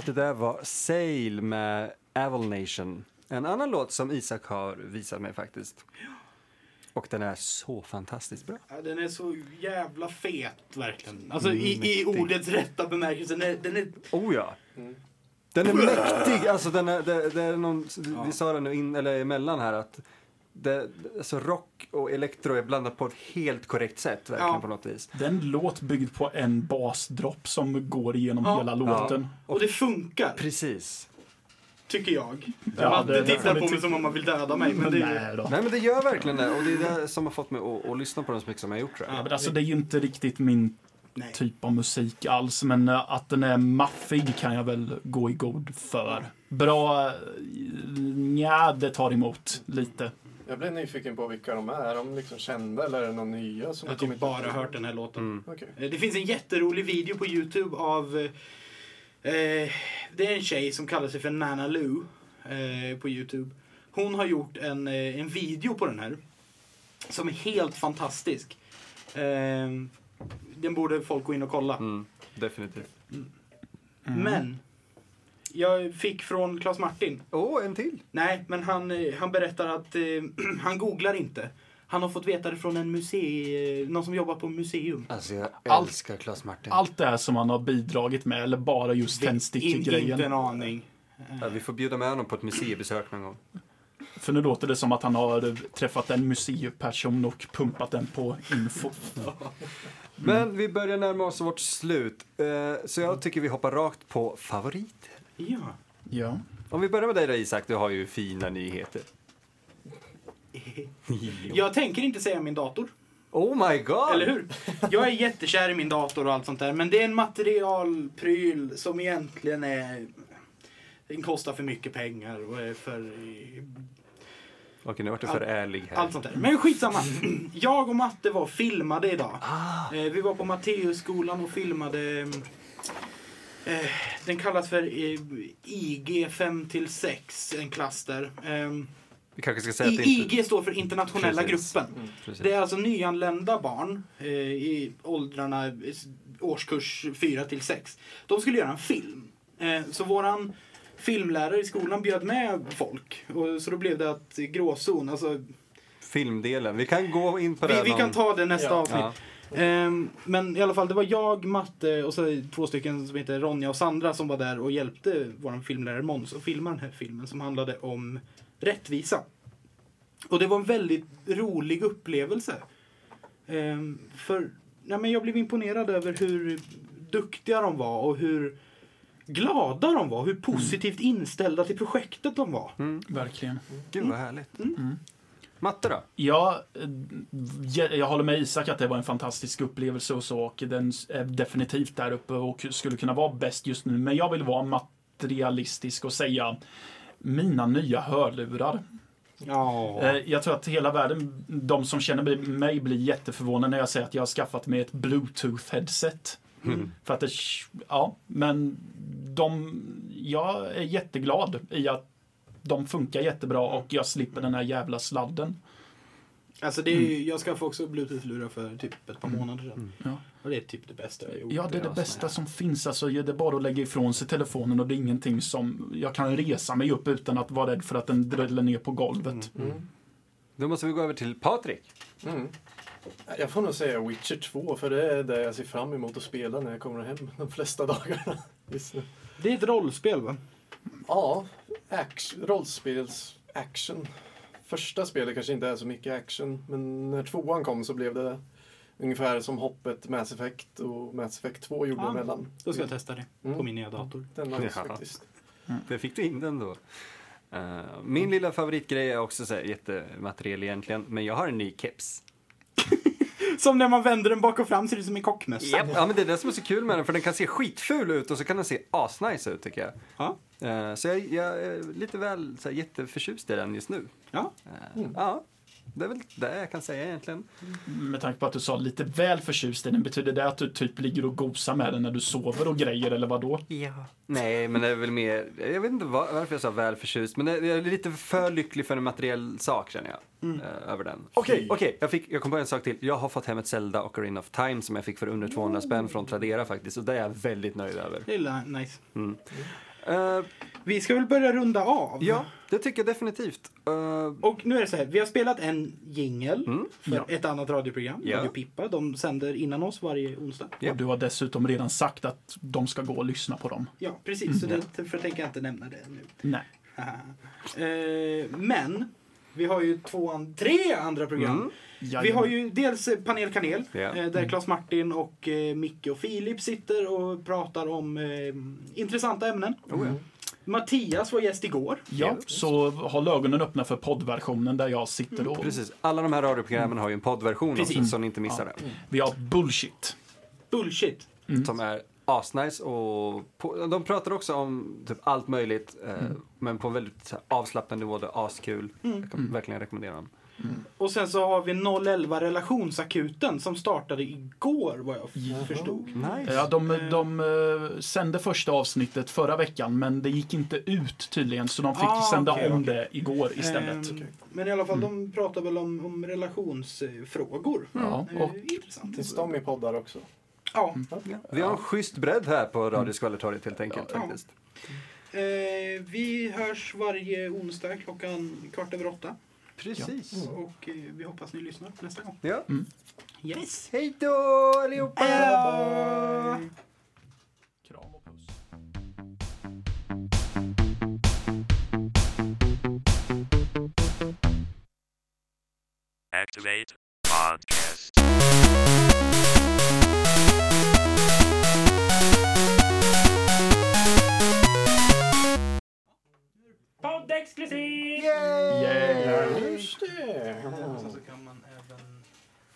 Och det där var Sail med Aval Nation. En annan låt som Isak har visat mig faktiskt. Och den är så fantastiskt bra. Ja, den är så jävla fet verkligen. Alltså i, i ordets rätta bemärkelse. Den är, den är Oh ja. Den är mäktig. Alltså den är, det, det är någon, vi sa det nu in, eller emellan här att det, alltså rock och elektro är blandat på ett helt korrekt sätt verkligen Ja. på något vis. Det är en låt byggd på en basdropp som går igenom Ja. hela låten. och det funkar, Precis. tycker jag. Ja, Matte det- det tittar på mig som om man vill döda mig. Men det, Nej då. Nej men det gör verkligen det och det är det som har fått mig att, att lyssna på den så mycket som jag har gjort tror jag. Ja, men alltså, det är ju inte riktigt min nej. typ av musik alls, men eh, att den är maffig kan jag väl gå i god för. Bra, ja det tar emot lite. Jag blev nyfiken på vilka de är. Är de liksom kända eller är det någon nya som Jag har kommit typ bara hört den här låten. Mm. Okej. Eh, Det finns en jätterolig video på Youtube av... Eh, det är en tjej som kallar sig för Nana Lou eh, på Youtube. Hon har gjort en, eh, en video på den här. Som är helt fantastisk. Eh, den borde folk gå in och kolla. Mm, definitivt. Men. Jag fick från Claes Martin. Åh, en till! Nej, men han, eh, han berättar att eh, han googlar inte. Han har fått veta det från en musei, någon som jobbar på museum. Alltså jag Allt- älskar Klas Martin. Allt det här som han har bidragit med, eller bara just In, inte tändstickegrejen. en aning. Ja, vi får bjuda med honom på ett museibesök någon gång. För nu låter det som att han har träffat en museiperson och pumpat den på info. Men vi börjar närma oss vårt slut. Eh, Så jag tycker vi hoppar rakt på favoriter. Ja. Ja. Om vi börjar med dig då Isak, du har ju fina nyheter. Jag tänker inte säga min dator. Oh my god! Eller hur? Jag är jättekär i min dator och allt sånt där. Men det är en materialpryl som egentligen är... Den kostar för mycket pengar och är för... Okej, nu vart du för ärlig här. Allt sånt där. Men skitsamma. Jag och Matte var filmade idag. Ah. Eh, Vi var på Matteusskolan och filmade... eh, Den kallas för eh, IG 5 till 6, en klass där. Ehm, Vi kanske ska säga att det I- inte... IG står för internationella Precis. gruppen. Precis. Det är alltså nyanlända barn eh, i åldrarna eh, årskurs 4 till 6. De skulle göra en film. Eh, så våran filmlärare i skolan bjöd med folk. Och, så då blev det att gråzon, alltså Filmdelen. Vi kan gå in på vi, det vi någon- kan ta det nästa Ja. avsnitt. Ja. Ehm, men i alla fall, det var jag, Matte och så två stycken som heter Ronja och Sandra som var där och hjälpte vår filmlärare Måns att filma den här filmen som handlade om rättvisa. Och det var en väldigt rolig upplevelse. Ehm, för ja, men jag blev imponerad över hur duktiga de var och hur glada de var. Hur positivt inställda till projektet de var. Verkligen. Gud vad härligt. Matte då? Ja, eh, jag, jag håller med Isak att det var en fantastisk upplevelse och så. Och den är definitivt där uppe och skulle kunna vara bäst just nu. Men jag vill vara materialistisk och säga mina nya hörlurar. Ja. Eh, Jag tror att hela världen, de som känner mig blir jätteförvånade när jag säger att jag har skaffat mig ett bluetooth-headset. För att det, ja, men de, jag är jätteglad i att de funkar jättebra och jag slipper den här jävla sladden. Alltså det är, ju- jag skaffade också bluetooth-lurar för typ ett par månader sedan. Ja. Och det är typ det bästa jag gjort. Ja, det är det bästa som finns. Alltså, det är bara att lägga ifrån sig telefonen och det är ingenting som jag kan resa mig upp utan att vara rädd för att den dräller ner på golvet. Då måste vi gå över till Patrik. Mm. Jag får nog säga Witcher 2, för det är det jag ser fram emot att spela när jag kommer hem de flesta dagarna. Det är ett rollspel va? Ja, action, rollspels action. Första spelet kanske inte är så mycket action, men när tvåan kom så blev det ungefär som hoppet Mass Effect och Mass Effect 2 gjorde Ja, emellan. Då ska jag testa det på Mm. min nya dator. Den Ja. faktiskt. Där fick du in den då. Eh, min lilla favoritgrej är också så här, jättemateriell egentligen, men jag har en ny keps. Som när man vänder den bak och fram ser det ut som en kockmössa. Japp, Ja, men det är det som är så kul med den, för den kan se skitful ut och så kan den se asnice ut tycker jag. Ja. Eh, så jag, jag är lite väl så här, jätteförtjust i den just nu. Ja. Eh, Ja, det är väl det jag kan säga egentligen. Med tanke på att du sa lite väl förtjust i den, betyder det att du typ ligger och gosar med den när du sover och grejer eller vad då? Ja. Nej, men det är väl mer, jag vet inte var, varför jag sa väl förtjust, men det- jag är lite för lycklig för en materiell sak känner jag. eh, över den. Okej, okej, jag, fick- jag kom på en sak till. Jag har fått hem ett Zelda Ocarina of Time som jag fick för under 200 spänn från Tradera faktiskt, och det är jag väldigt nöjd över. Det är nice. Eh, Vi ska väl börja runda av. ja, det tycker jag definitivt. Eh, Och nu är det så här, vi har spelat en jingel för Ja. ett annat radioprogram, Ja. Radio Pippa. De sänder innan oss varje onsdag. Ja. Och du har dessutom redan sagt att de ska gå och lyssna på dem. Ja, precis. Så det, för tänker jag inte nämna det nu. Nej. Eh, men, vi har ju två, tre andra program. Vi har ju dels eh, Panel Kanel, Ja. eh, där Claes Martin och eh, Micke och Filip sitter och pratar om eh, intressanta ämnen. ja. Mattias var gäst igår. Ja, så håll ögonen öppna för poddversionen där jag sitter och... Precis, alla de här radioprogrammen har ju en poddversion också, Precis. så ni inte missar det. Vi har bullshit. Bullshit. Som är asnice och på, de pratar också om typ allt möjligt, eh, men på en väldigt avslappnad nivå, det är askul. Jag kan verkligen rekommendera dem. Och sen så har vi 011 relationsakuten som startade igår vad jag förstod. Nice. Ja, de, de eh, sände första avsnittet förra veckan, men det gick inte ut tydligen, så de fick Ah, sända okej, om okej. det igår istället. Ehm, Men i alla fall, de pratar väl om, om relationsfrågor. Ja, Eh, och- intressant. Finns de i poddar också? Ja. Vi har en schysst bredd här på Radio Skvallertorget helt enkelt Ja. faktiskt. Eh, vi hörs varje onsdag klockan kvart över åtta. Precis. Och eh, vi hoppas ni lyssnar nästa gång. Ja. Yes! Hej då allihopa! Kram och puss. Activate Podcast. Poddexklusiv! Yeah. Just det. Och sen så kan man även...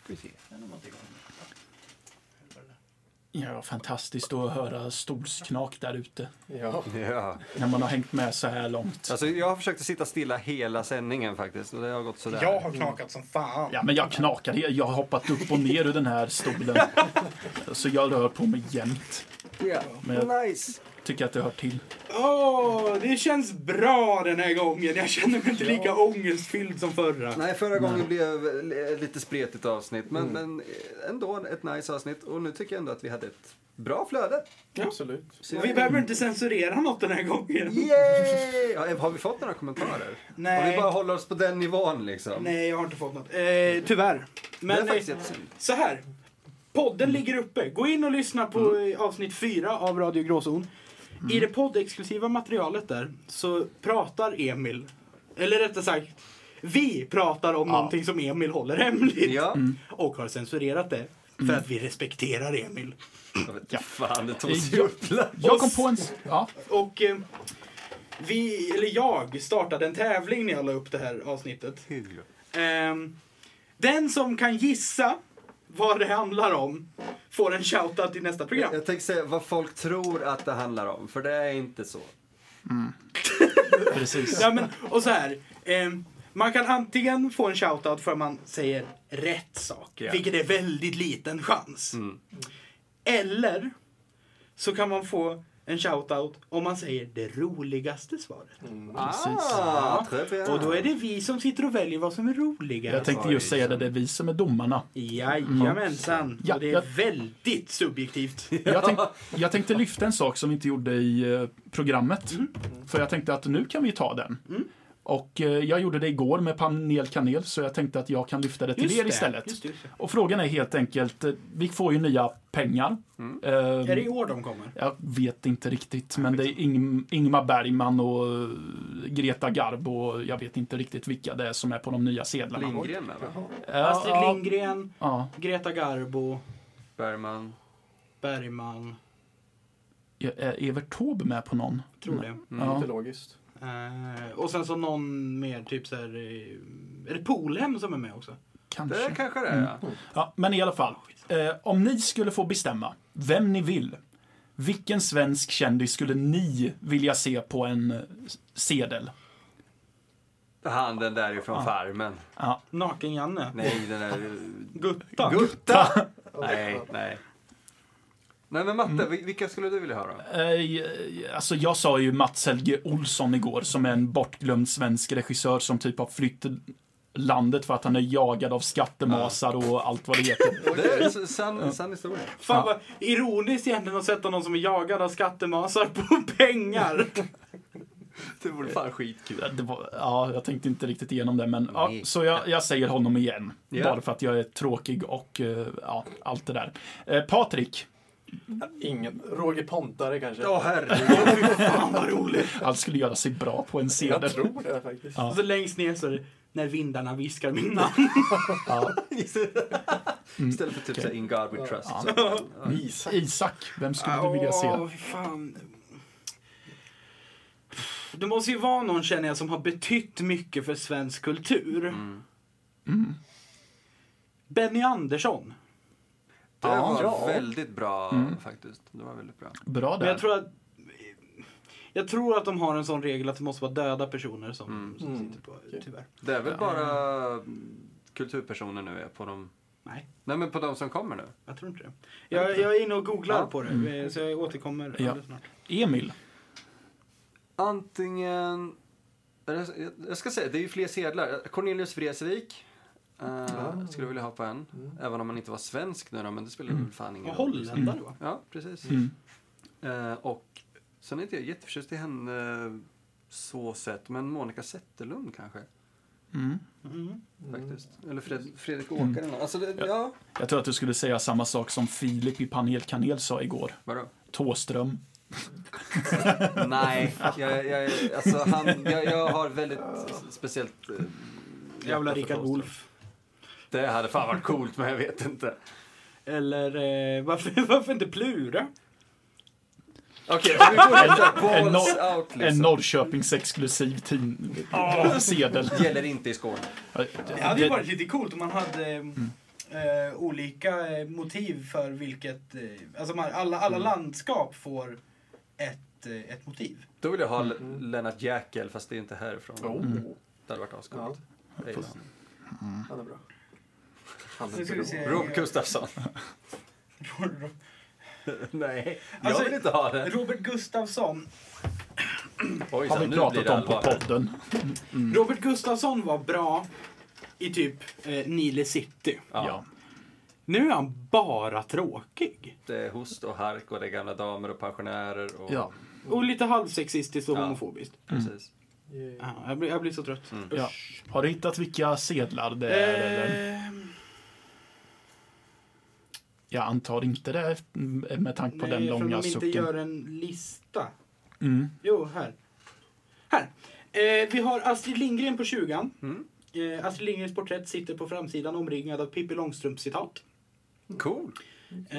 Ska vi se, är det något igång? Ja, fantastiskt att höra stolsknak där ute. Ja. Ja. När man har hängt med så här långt. Alltså, jag har försökt att sitta stilla hela sändningen faktiskt och det har gått sådär. Jag har knakat som fan. Ja, men jag knakar. Jag har hoppat upp och ner ur den här stolen. Så jag rör på mig jämt. Ja. Men jag Nice! tycker att det hör till. Åh, det känns bra den här gången. Jag känner mig inte lika ångestfylld som förra. Nej, förra gången blev eh, lite spretigt avsnitt, men, men ändå ett nice avsnitt. Och nu tycker jag ändå att vi hade ett bra flöde. Absolut. Så Och vi behöver inte censurera något den här gången. Yay! Ja, har vi fått några kommentarer? Nej. Om vi bara håller oss på den nivån liksom. Nej, jag har inte fått något. Eh, tyvärr. det Men är faktiskt eh, så här. Podden ligger uppe. Gå in och lyssna på eh, avsnitt 4 av Radio Gråzon. I det poddexklusiva materialet där så pratar Emil, eller rättare sagt, vi pratar om Ja. någonting som Emil håller hemligt. Ja, Och har censurerat det. För att vi respekterar Emil. vet, fan det tog sig Ja. upp. Jag kom på en... Ja, Och eh, vi, eller jag, startade en tävling när jag la upp det här avsnittet. Ehm, den som kan gissa vad det handlar om får en shoutout i nästa program. Jag tänkte säga vad folk tror att det handlar om, för det är inte så. precis. Ja, men, och så här. ehm, man kan antingen få en shoutout för att man säger rätt sak, Ja. vilket är väldigt liten chans. Mm. Eller så kan man få en shoutout om man säger det roligaste svaret. Ah, très bien. Och då är det vi som sitter och väljer vad som är roligast. Jag tänkte just säga det, det är vi som är domarna. Jajamensan. Ja, och det är jag- väldigt subjektivt. Jag, tänk, jag tänkte lyfta en sak som vi inte gjorde i eh, programmet. För jag tänkte att nu kan vi ta den. Och eh, jag gjorde det igår med panel kanel, så jag tänkte att jag kan lyfta det till Just er istället. just det, just det. Och frågan är helt enkelt, eh, vi får ju nya pengar. Eh, Är det i år de kommer? Jag vet inte riktigt, men det är Ing Ingmar Bergman och eh, Greta Garbo och jag vet inte riktigt vilka det är som är på de nya sedlarna. Lindgren va? Ja, Astrid Lindgren, Ja, Greta Garbo, Bergman. Bergman. är Evert Taube med på någon? Tror det. Ja. Inte logiskt. Eh, och sen så någon mer, typ så här... eh, Är det Polhem som är med också? Kanske. Det kanske det är, ja. Ja, men i alla fall. Eh, om ni skulle få bestämma vem ni vill, vilken svensk kändis skulle ni vilja se på en eh, sedel? Han den där ifrån Farmen. Ja. Naken-Janne. Nej, den där... Gutta. Gutta! nej, nej. Nej men Matte, vil- vilka skulle du vilja höra? Eh, alltså jag sa ju Mats Helge Olsson igår, som är en bortglömd svensk regissör som typ har flytt landet för att han är jagad av skattemasar och allt vad det heter. Det är sann, sann historia. Fan Ja. vad ironiskt egentligen att sätta någon som är jagad av skattemasar på pengar. Det vore fan skitkul. Det var, ja, jag tänkte inte riktigt igenom det, men ja, så jag, jag säger honom igen. Ja. Bara för att jag är tråkig och eh, ja, allt det där. Eh, Patrik, Ingen. Roger Pontare kanske? Åh herregud. Fan vad roligt. han skulle göra sig bra på en Jag sedel. tror det faktiskt. Ja. Och så längst ner så är det när vindarna viskar min namn. Ja. Istället för typ såhär In God We Trust. Ja. Så. Isak. Isak, vem skulle du vilja se? Åh, fan. Det måste ju vara någon känner jag som har betytt mycket för svensk kultur. Mm. Benny Andersson. Det Ja. var Ja. väldigt bra Mm. faktiskt. Det var väldigt bra. Bra Men där. jag tror att jag tror att de har en sån regel att det måste vara döda personer som, Mm. som Mm. sitter på, Okej. tyvärr. Det är väl bara kulturpersoner nu är på de... Nej, Nej men på de som kommer nu. jag tror inte det. Jag, jag är inne och googlar Ja. på det, Mm. så jag återkommer Ja. snart. Emil. Antingen... jag ska säga, det är ju fler sedlar. Cornelius Vreeswijk. Uh, skulle jag vilja ha på en. Även om han inte var svensk nu då, men det spelar väl fan ingen Och roll. holländare va? Ja, precis. Mm. Eh, och sen är inte jag jätteförtjust i henne så sett, men Monica Zetterlund kanske. Mm. Mm. faktiskt. Eller Fred, Fredrik Åkaren. Alltså, det, Ja. ja. Jag tror att du skulle säga samma sak som Filip i Panel Kanel sa igår. Vadå? Tåström. Nej, jag, jag, alltså han, jag, jag har väldigt speciellt... eh, Jävla Rickard Thåström. Wolff. Det hade fan varit coolt, men jag vet inte. Eller eh, varför, varför inte Plura? Okej, om vi går En, balls nor- out en liksom. Norrköpings exklusiv tin- sedel. Gäller inte i Skåne. Det hade ju varit lite coolt om man hade eh, olika eh, motiv för vilket... Eh, alltså man, alla, alla landskap får ett, eh, ett motiv. Då vill jag ha Lennart Jäkel, fast det är inte härifrån. Oh. Det hade varit ascoolt. Jag gillar honom. Han är bra. Robert Gustafsson. Nej, jag Alltså, vill inte ha det. Robert Gustafsson. Oj, Har vi nu pratat om på podden. Robert Gustafsson var bra i typ eh, Nile City. Ja. Nu är han bara tråkig. Det är host och hark och det är gamla damer och pensionärer. Och... Ja. Och lite halvsexistiskt och Ja. homofobiskt. Precis. Ja, jag, blir, jag blir så trött. Mm. Ja. Har du hittat vilka sedlar det är? Eller? Jag antar inte det med tanke på nej, den jag tror långa de inte sucken. gör en lista. Mm. Jo, här. Här. Eh, vi har Astrid Lindgren på 20. Mm. Eh, Astrid Lindgrens porträtt sitter på framsidan omringad av Pippi Långstrump-citat. Cool. Eh,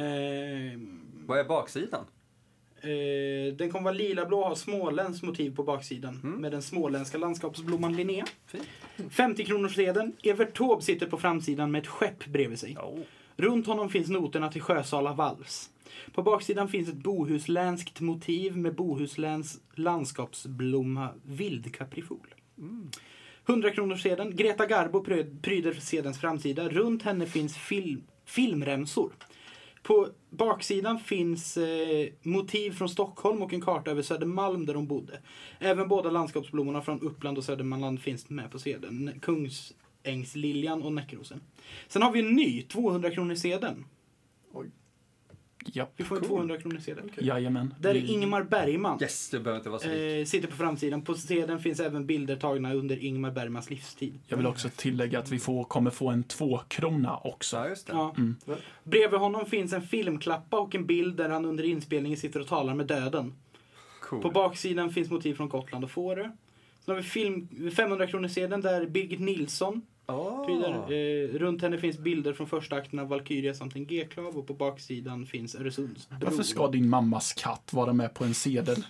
Vad är baksidan? eh, den kommer vara lilablå och ha småländskt motiv på baksidan. Mm. Med den småländska landskapsblomman Linnea. Fint. 50 kronors sedeln. Evert Taube sitter på framsidan med ett skepp bredvid sig. Oh. Runt honom finns noterna till Sjösala vals. På baksidan finns ett bohuslänskt motiv med Bohusläns landskapsblomma vildkaprifol. 100 kronor sedan. Greta Garbo pryder sedelns framsida. Runt henne finns film, filmremsor. På baksidan finns eh, motiv från Stockholm och en karta över Södermalm där de bodde. Även båda landskapsblommorna från Uppland och Södermanland finns med på sedeln. Kungsängsliljan och näckrosen. Sen har vi en ny, 200 kronor sedeln. Ja. Vi får en 200 kronor sedel. Jajamän. Där är Ingmar Bergman. Yes, det behöver inte vara så. Eh, sitter på framsidan. På sedeln finns även bilder tagna under Ingmar Bergmans livstid. Jag vill också tillägga att vi får, kommer få en tvåkrona också. Ja, just det. Ja. Mm. Bredvid honom finns en filmklappa och en bild där han under inspelningen sitter och talar med döden. Cool. På baksidan finns motiv från Gotland och Fårö. Sen har vi film, 500 kronor sedeln där Birgit Nilsson Oh. Eh, runt henne finns bilder från första akten av Valkyria samt en G-klav och på baksidan finns Öresundsbron. Varför ska din mammas katt vara med på en sedel?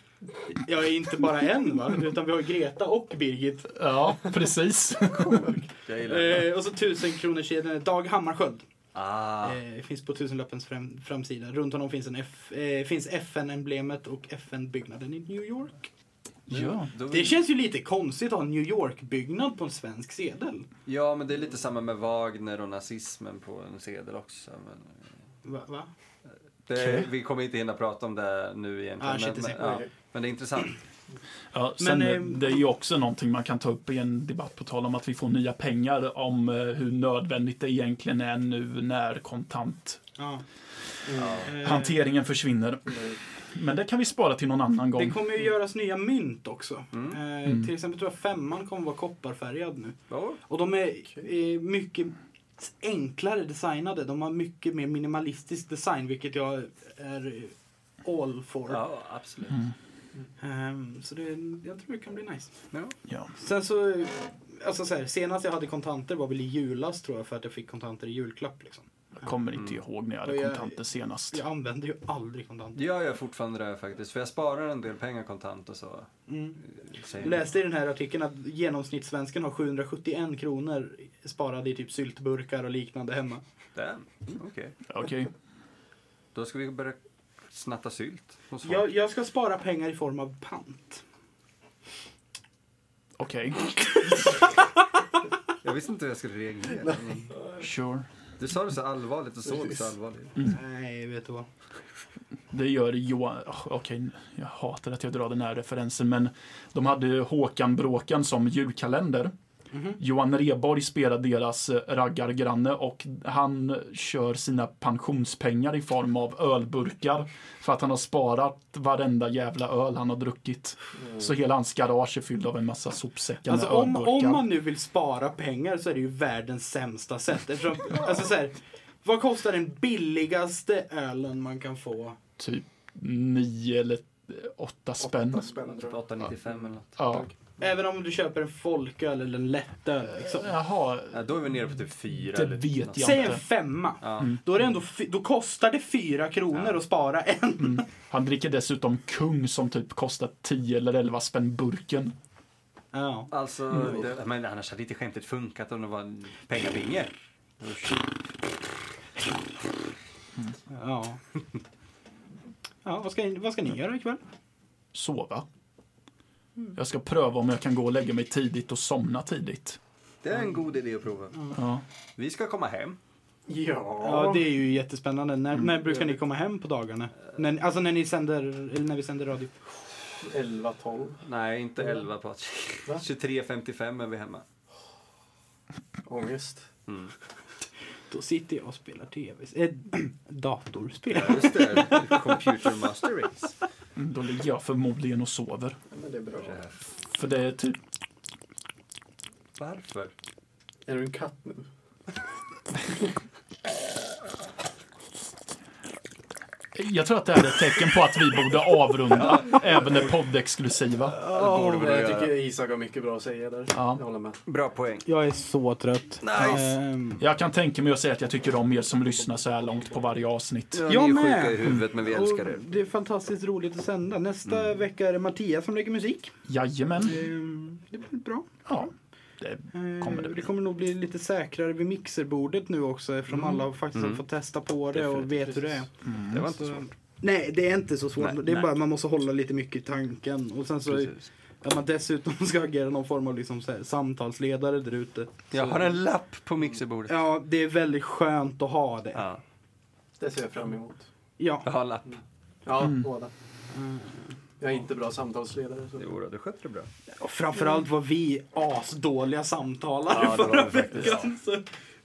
Jag är inte bara en va, utan vi har Greta och Birgit. Ja, precis. Eh, och så 1000 kronor Dag Hammarskjöld. Ah. Eh, finns på tusenlappens fram, framsida. Runt honom finns, en F, eh, finns FN-emblemet och FN-byggnaden i New York. Ja. Det känns ju lite konstigt att ha en New York-byggnad på en svensk sedel. Ja, men det är lite samma med Wagner och nazismen på en sedel också. Men Va? va? det. Vi kommer inte hinna prata om det nu egentligen. Ah, shit, men, det men, ja, men det är intressant. Ja, sen, Men, eh, eh, det är ju också någonting man kan ta upp i en debatt på tal om att vi får nya pengar om eh, hur nödvändigt det egentligen är nu när kontant Ja. Ja. Eh, hanteringen försvinner. Men det kan vi spara till någon annan gång. Det kommer ju göras nya mynt också. Mm. Eh, Mm. Till exempel tror jag femman kommer vara kopparfärgad nu. Oh. Och de är eh, mycket enklare designade. De har mycket mer minimalistisk design, vilket jag är all for. Ja, absolut. Mm. Ehm, så det, jag tror det kan bli nice. Ja. Ja. Sen så, alltså så här, senast jag hade kontanter var väl i julas tror jag, för att jag fick kontanter i julklapp. Liksom. Jag kommer inte Mm. ihåg när jag hade jag- kontanter senast. Jag använder ju aldrig kontanter. Det gör jag fortfarande det faktiskt. För jag sparar en del pengar kontant och så. Mm. Jag läste i den här artikeln att genomsnittssvensken har 771 kronor sparade i typ syltburkar och liknande hemma. Damn. Okej. Okej. Då ska vi börja snatta sylt hos folk. Jag, jag ska spara pengar i form av pant. Okej. Jag visste inte hur jag skulle reagera. men Sure. Du sa det så allvarligt och såg så allvarligt. Mm. Nej, vet du vad. Det gör Johan... oh, Okej, jag hatar att jag drar den här referensen, men de hade Håkan Bråkan som julkalender. Johan Reborg spelar deras eh, raggargranne och han kör sina pensionspengar i form av ölburkar för att han har sparat varenda jävla öl han har druckit. Så hela hans garage är fylld av en massa sopsäckar Alltså med om, ölburkar. om man nu vill spara pengar så är det ju världens sämsta sätt. Eftersom, alltså så här, vad kostar den billigaste ölen man kan få? Typ nio eller åtta spänn. Åtta spänn tror jag. 895 eller något. Ja. Även om du köper en folköl eller en lättöl. Liksom. Jaha, Ja, då är vi nere på typ fyra. det eller vet jag Säg en femma. Ja. Då, är det ändå, då kostar det fyra kronor att spara en. Han dricker dessutom kung som typ kostar 10 eller 11 spänn burken. Ja. Alltså, det, men annars hade inte skämtet funkat om det var en pengabinge. Ja. Ja, vad ska, vad ska ni göra ikväll? Sova. Jag ska pröva om jag kan gå och lägga mig tidigt och somna tidigt. Det är en god idé att prova. Ja. Vi ska komma hem. Ja. Ja, det är ju jättespännande. När, när brukar ni komma hem på dagarna? När, alltså när ni sänder, eller när vi sänder radio? 11, 12. Nej, inte 11 Patrik. Va? 23.55 är vi hemma. Ångest. Mm. Då sitter jag och spelar tv. Äh, datorspel. Just det, Computer Master Race. Mm, Då ligger jag förmodligen och sover. Ja, men det är bra. För det är typ... Varför? Är du en katt nu? Jag tror att det är ett tecken på att vi borde avrunda även det poddexklusiva. borde vi jag tycker Isak har mycket bra att säga där. Ja. Jag håller med. Bra poäng. Jag är så trött. Nice. Ehm, Jag kan tänka mig att säga att jag tycker om er som lyssnar så här långt på varje avsnitt. Ja, Jag ni är med. sjuka i huvudet, men vi älskar och er. det är fantastiskt roligt att sända. Nästa vecka är det Mattias som lägger musik. Jajamän. Ehm, det blir bra. Ja, det kommer det det bli. kommer nog bli lite säkrare vid mixerbordet nu också eftersom alla faktiskt har Mm. fått testa på det och vet hur det är. Det var inte Så, svårt. nej, det är inte så svårt. Nej, det är nej. bara man måste hålla lite mycket i tanken. Och sen så Precis. att man dessutom ska agera någon form av liksom så här, samtalsledare där ute. Jag har en lapp på mixerbordet. Ja, det är väldigt skönt att ha det. Ja, Det ser jag fram emot. Ja. jag har en lapp. Ja, Mm. Jag är inte bra samtalsledare. Så. Jo, du skötte det bra. Och framförallt var vi asdåliga samtalare Ja, förra veckan. Så,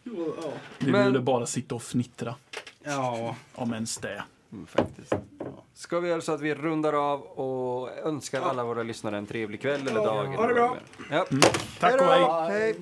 ja. Vi Men- ville bara sitta och fnittra. ja. Om ens det. Mm, faktiskt. Ska vi göra så att vi rundar av och önskar alla våra lyssnare en trevlig kväll eller dag? ha det bra. Ja. Tack och hej. Hej!